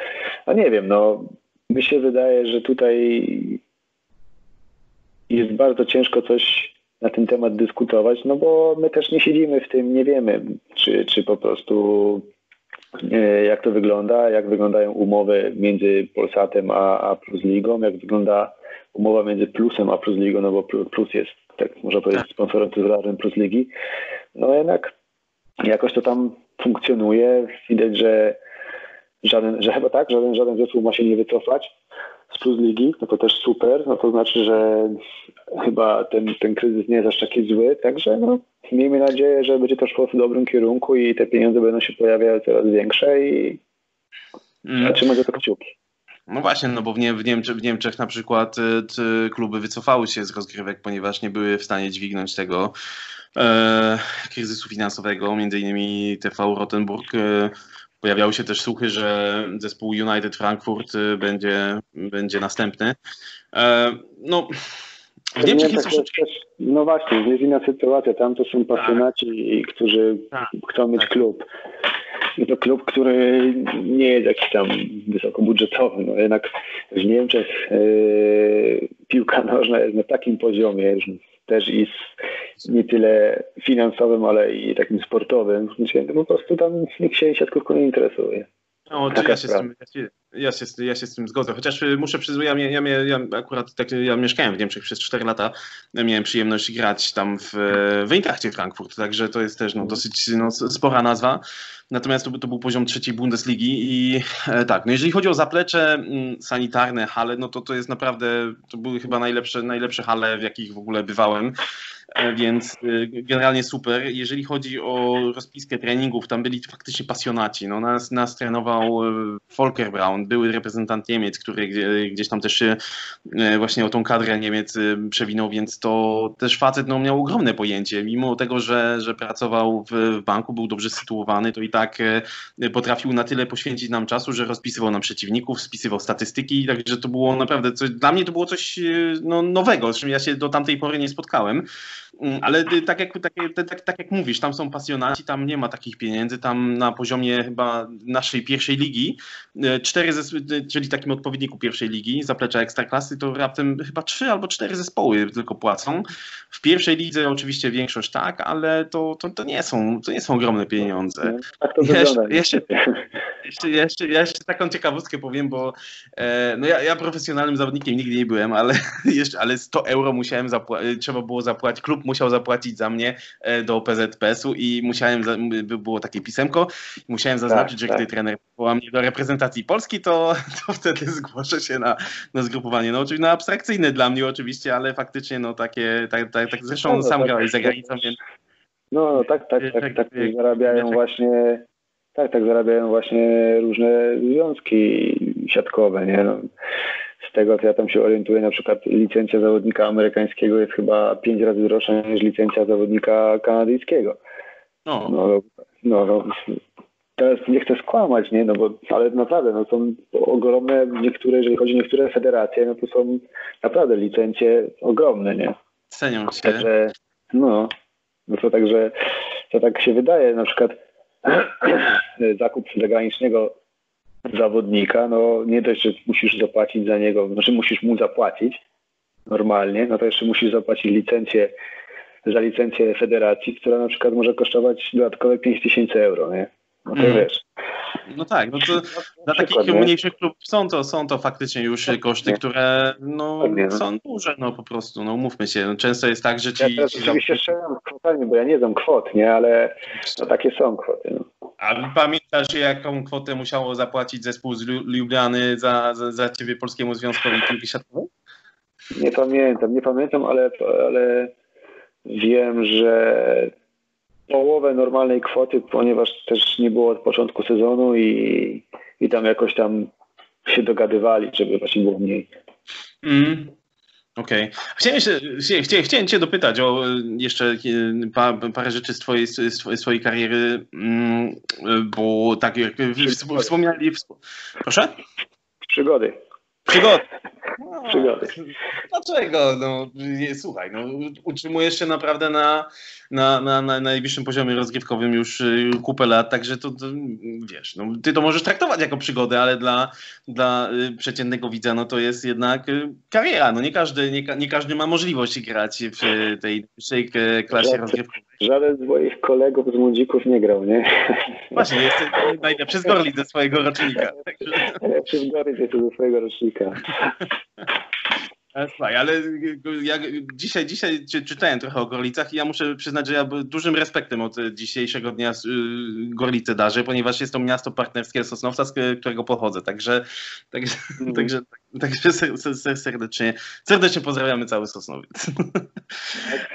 A nie wiem, no mi się wydaje, że tutaj jest bardzo ciężko coś na ten temat dyskutować, no bo my też nie siedzimy w tym, nie wiemy, czy, czy po prostu jak to wygląda, jak wyglądają umowy między Polsatem a, a Plus Ligą, jak wygląda umowa między Plusem a Plus Ligą, no bo Plus jest, tak można powiedzieć, tak. sponsorem titularzem Plus Ligi. No jednak jakoś to tam funkcjonuje. Widać, że żaden, że chyba tak, żaden, żaden zespół ma się nie wycofać z Plus Ligi, no to też super, no to znaczy, że chyba ten, ten kryzys nie jest aż taki zły, także no, miejmy nadzieję, że będzie to szło w dobrym kierunku i te pieniądze będą się pojawiały coraz większe i mm. trzymamy za to kciuki. No właśnie, no bo w, Nie w, Niemczech, w Niemczech na przykład y, kluby wycofały się z rozgrywek, ponieważ nie były w stanie dźwignąć tego e, kryzysu finansowego. Między innymi TV Rottenburg e, Pojawiały się też słuchy, że zespół United Frankfurt y, będzie, będzie następny. E, no, w Niemczech jest troszeczkę... No właśnie, jest inna sytuacja. Tam to są pasjonaci, tak. którzy tak. chcą mieć tak. klub. I to klub, który nie jest jakiś tam wysokobudżetowy. No jednak w Niemczech yy, piłka nożna jest na takim poziomie, też i nie tyle finansowym, ale i takim sportowym, że po prostu tam nikt się siatkówką nie interesuje. No, ja się, tym, ja, się, ja, się, ja się z tym zgodzę, chociaż y, muszę przyznać, ja, ja, ja, akurat tak, ja mieszkałem w Niemczech przez 4 lata, miałem przyjemność grać tam w, w Eintrachcie Frankfurt, także to jest też no, dosyć no, spora nazwa, natomiast to, to był poziom trzeciej Bundesligi i e, tak, no jeżeli chodzi o zaplecze mm, sanitarne, hale, no to to jest naprawdę, to były chyba najlepsze, najlepsze hale, w jakich w ogóle bywałem. E, więc e, generalnie super. Jeżeli chodzi o rozpiskę treningów, tam byli faktycznie pasjonaci. No, nas, nas trenował e, Volker Braun, były reprezentant Niemiec, który gdzieś tam też się właśnie o tą kadrę Niemiec przewinął, więc to też facet no, miał ogromne pojęcie. Mimo tego, że, że pracował w, banku, był dobrze sytuowany, to i tak potrafił na tyle poświęcić nam czasu, że rozpisywał nam przeciwników, spisywał statystyki, także to było naprawdę, coś, dla mnie to było coś no, nowego, z czym ja się do tamtej pory nie spotkałem. Mm, ale tak jak, tak, tak, tak jak mówisz, tam są pasjonaci, tam nie ma takich pieniędzy, tam na poziomie chyba naszej pierwszej ligi, e, cztery zespoły, czyli takim odpowiedniku pierwszej ligi, zaplecza ekstraklasy, to raptem chyba trzy albo cztery zespoły tylko płacą. W pierwszej lidze oczywiście większość tak, ale to, to, to, nie, są, to nie są ogromne pieniądze. No, tak to jeszcze, jeszcze, jeszcze, jeszcze, jeszcze taką ciekawostkę powiem, bo e, no ja, ja profesjonalnym zawodnikiem nigdy nie byłem, ale, jeszcze, ale 100 euro musiałem zapłacić, trzeba było zapłacić, klub musiał zapłacić za mnie e, do PZPS-u i musiałem, było takie pisemko, musiałem zaznaczyć, tak, że tak. gdy trener powoła mnie do reprezentacji Polski, to, to wtedy zgłoszę się na, na zgrupowanie. No oczywiście no, abstrakcyjne dla mnie oczywiście, ale faktycznie no takie, tak, tak, tak zresztą no, no, sam tak, grałeś za granicą, więc... No, no tak, tak, tak, tak, tak zarabiają właśnie tak, tak zarabiają właśnie różne związki siatkowe, nie? No, z tego, co ja tam się orientuję, na przykład licencja zawodnika amerykańskiego jest chyba pięć razy droższa niż licencja zawodnika kanadyjskiego. No. No, no, no, teraz nie chcę skłamać, nie, no bo, ale naprawdę, no są ogromne niektóre, jeżeli chodzi o niektóre federacje, no to są naprawdę licencje ogromne, nie? Cenią się. Także, no, no to także, to tak się wydaje, na przykład zakup zagranicznego zawodnika, no nie dość, że musisz zapłacić za niego, znaczy musisz mu zapłacić normalnie, no to jeszcze musisz zapłacić licencję za licencję federacji, która na przykład może kosztować dodatkowe 5000 euro, nie? No to mm. wiesz. No tak, no to no, dla takich nie? mniejszych klubów są to, są to faktycznie już tak, koszty, które no, no, są duże, no po prostu, no umówmy się. No, często jest tak, że ci... Ja teraz ci oczywiście strzelam kwotami, bo ja nie znam kwot, nie, ale no, takie są kwoty. No. A pamiętasz, jaką kwotę musiało zapłacić zespół z Lubliany za, za, za ciebie Polskiemu Związkowi Piłki Siatkowej? Nie pamiętam, nie pamiętam, ale, ale wiem, że połowę normalnej kwoty, ponieważ też nie było od początku sezonu i, i tam jakoś tam się dogadywali, żeby właśnie było mniej. Mm. Okej. Okay. Chciałem, jeszcze, chciałem, chciałem Cię dopytać o jeszcze parę rzeczy z Twojej, z twojej kariery, mm, bo tak jak wspomnieli... Proszę? Przygody. Przygody. Przygody. Dlaczego? No, nie, słuchaj, no, utrzymujesz się naprawdę na, na, na, na najwyższym poziomie rozgrywkowym już y, kupę lat, także to, to, wiesz, no, ty to możesz traktować jako przygodę, ale dla, dla y, przeciętnego widza no, to jest jednak y, kariera. No, nie, każdy, nie, nie każdy ma możliwość grać w tej wyższej klasie rozgrywkowej. Żaden z moich kolegów z młodzików nie grał, nie? Właśnie, jest najlepszy z Gorli ze swojego rocznika. Najlepszy z Gorli ze swojego rocznika. E, słuchaj, ale ja dzisiaj, dzisiaj czytałem trochę o Gorlicach i ja muszę przyznać, że ja dużym respektem od dzisiejszego dnia Gorlicy darzę, ponieważ jest to miasto partnerskie Sosnowca, z którego pochodzę. Także, także, mm. także, także serdecznie, serdecznie pozdrawiamy cały Sosnowiec.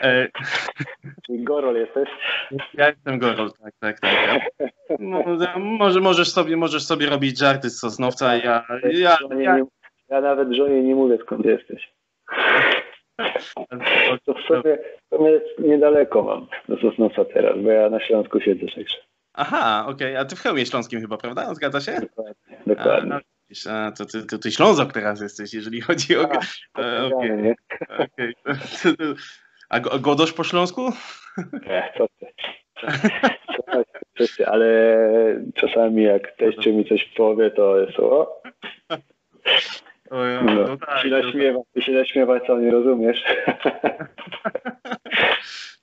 E, Czyli Gorol jesteś? Ja jestem Gorol, tak, tak, tak. Ja, no, może, możesz, sobie, możesz sobie robić żarty z Sosnowca. Ja, ja, ja, ja nawet żonie nie mówię skąd jesteś. To w sobie to jest niedaleko mam do Sosnowca teraz, bo ja na Śląsku siedzę także. Aha, okej, okay. a ty w Chełmie Śląskim chyba, prawda? Zgadza się? Dokładnie. dokładnie. A, to ty, to ty Ślązok teraz jesteś, jeżeli chodzi o... A, okay. okay. A godosz po śląsku? Nie, co ty. ale czasami jak teściu mi coś powie, to jest o, no, no tak, się naśmiewa, no, się naśmiewa, co nie rozumiesz.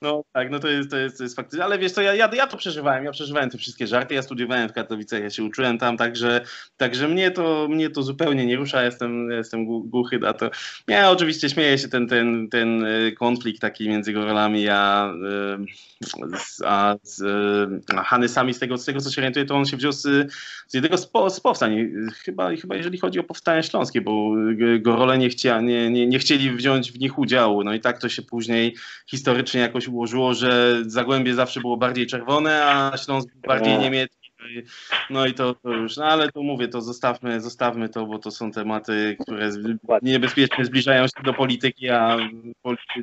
No tak, no to jest, to jest, to jest faktycznie, ale wiesz co, ja, ja, ja to przeżywałem, ja przeżywałem te wszystkie żarty, ja studiowałem w Katowicach, ja się uczyłem tam, także, także mnie, to, mnie to zupełnie nie rusza, jestem, jestem głuchy na to. Ja oczywiście śmieję się ten, ten, ten e, konflikt taki między Gorolami a, e, a z a Hanysami, z tego, z tego co się orientuję, to on się wziął z, z jednego z, z powstań, chyba, chyba jeżeli chodzi o powstanie śląskie, bo Gorole nie, chcia, nie, nie, nie chcieli wziąć w nich udziału, no i tak to się później historycznie jakoś ułożyło, że Zagłębie zawsze było bardziej czerwone, a Śląsk bardziej no. No i to, to, już, no ale tu mówię, to zostawmy, zostawmy to, bo to są tematy, które niebezpiecznie zbliżają się do polityki, a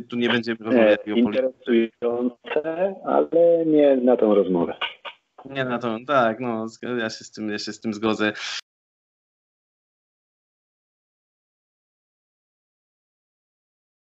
tu nie będziemy rozmawiać o polityce. Interesujące, ale nie na tą rozmowę. Nie na to, tak, no, ja się z tym, ja się z tym zgodzę.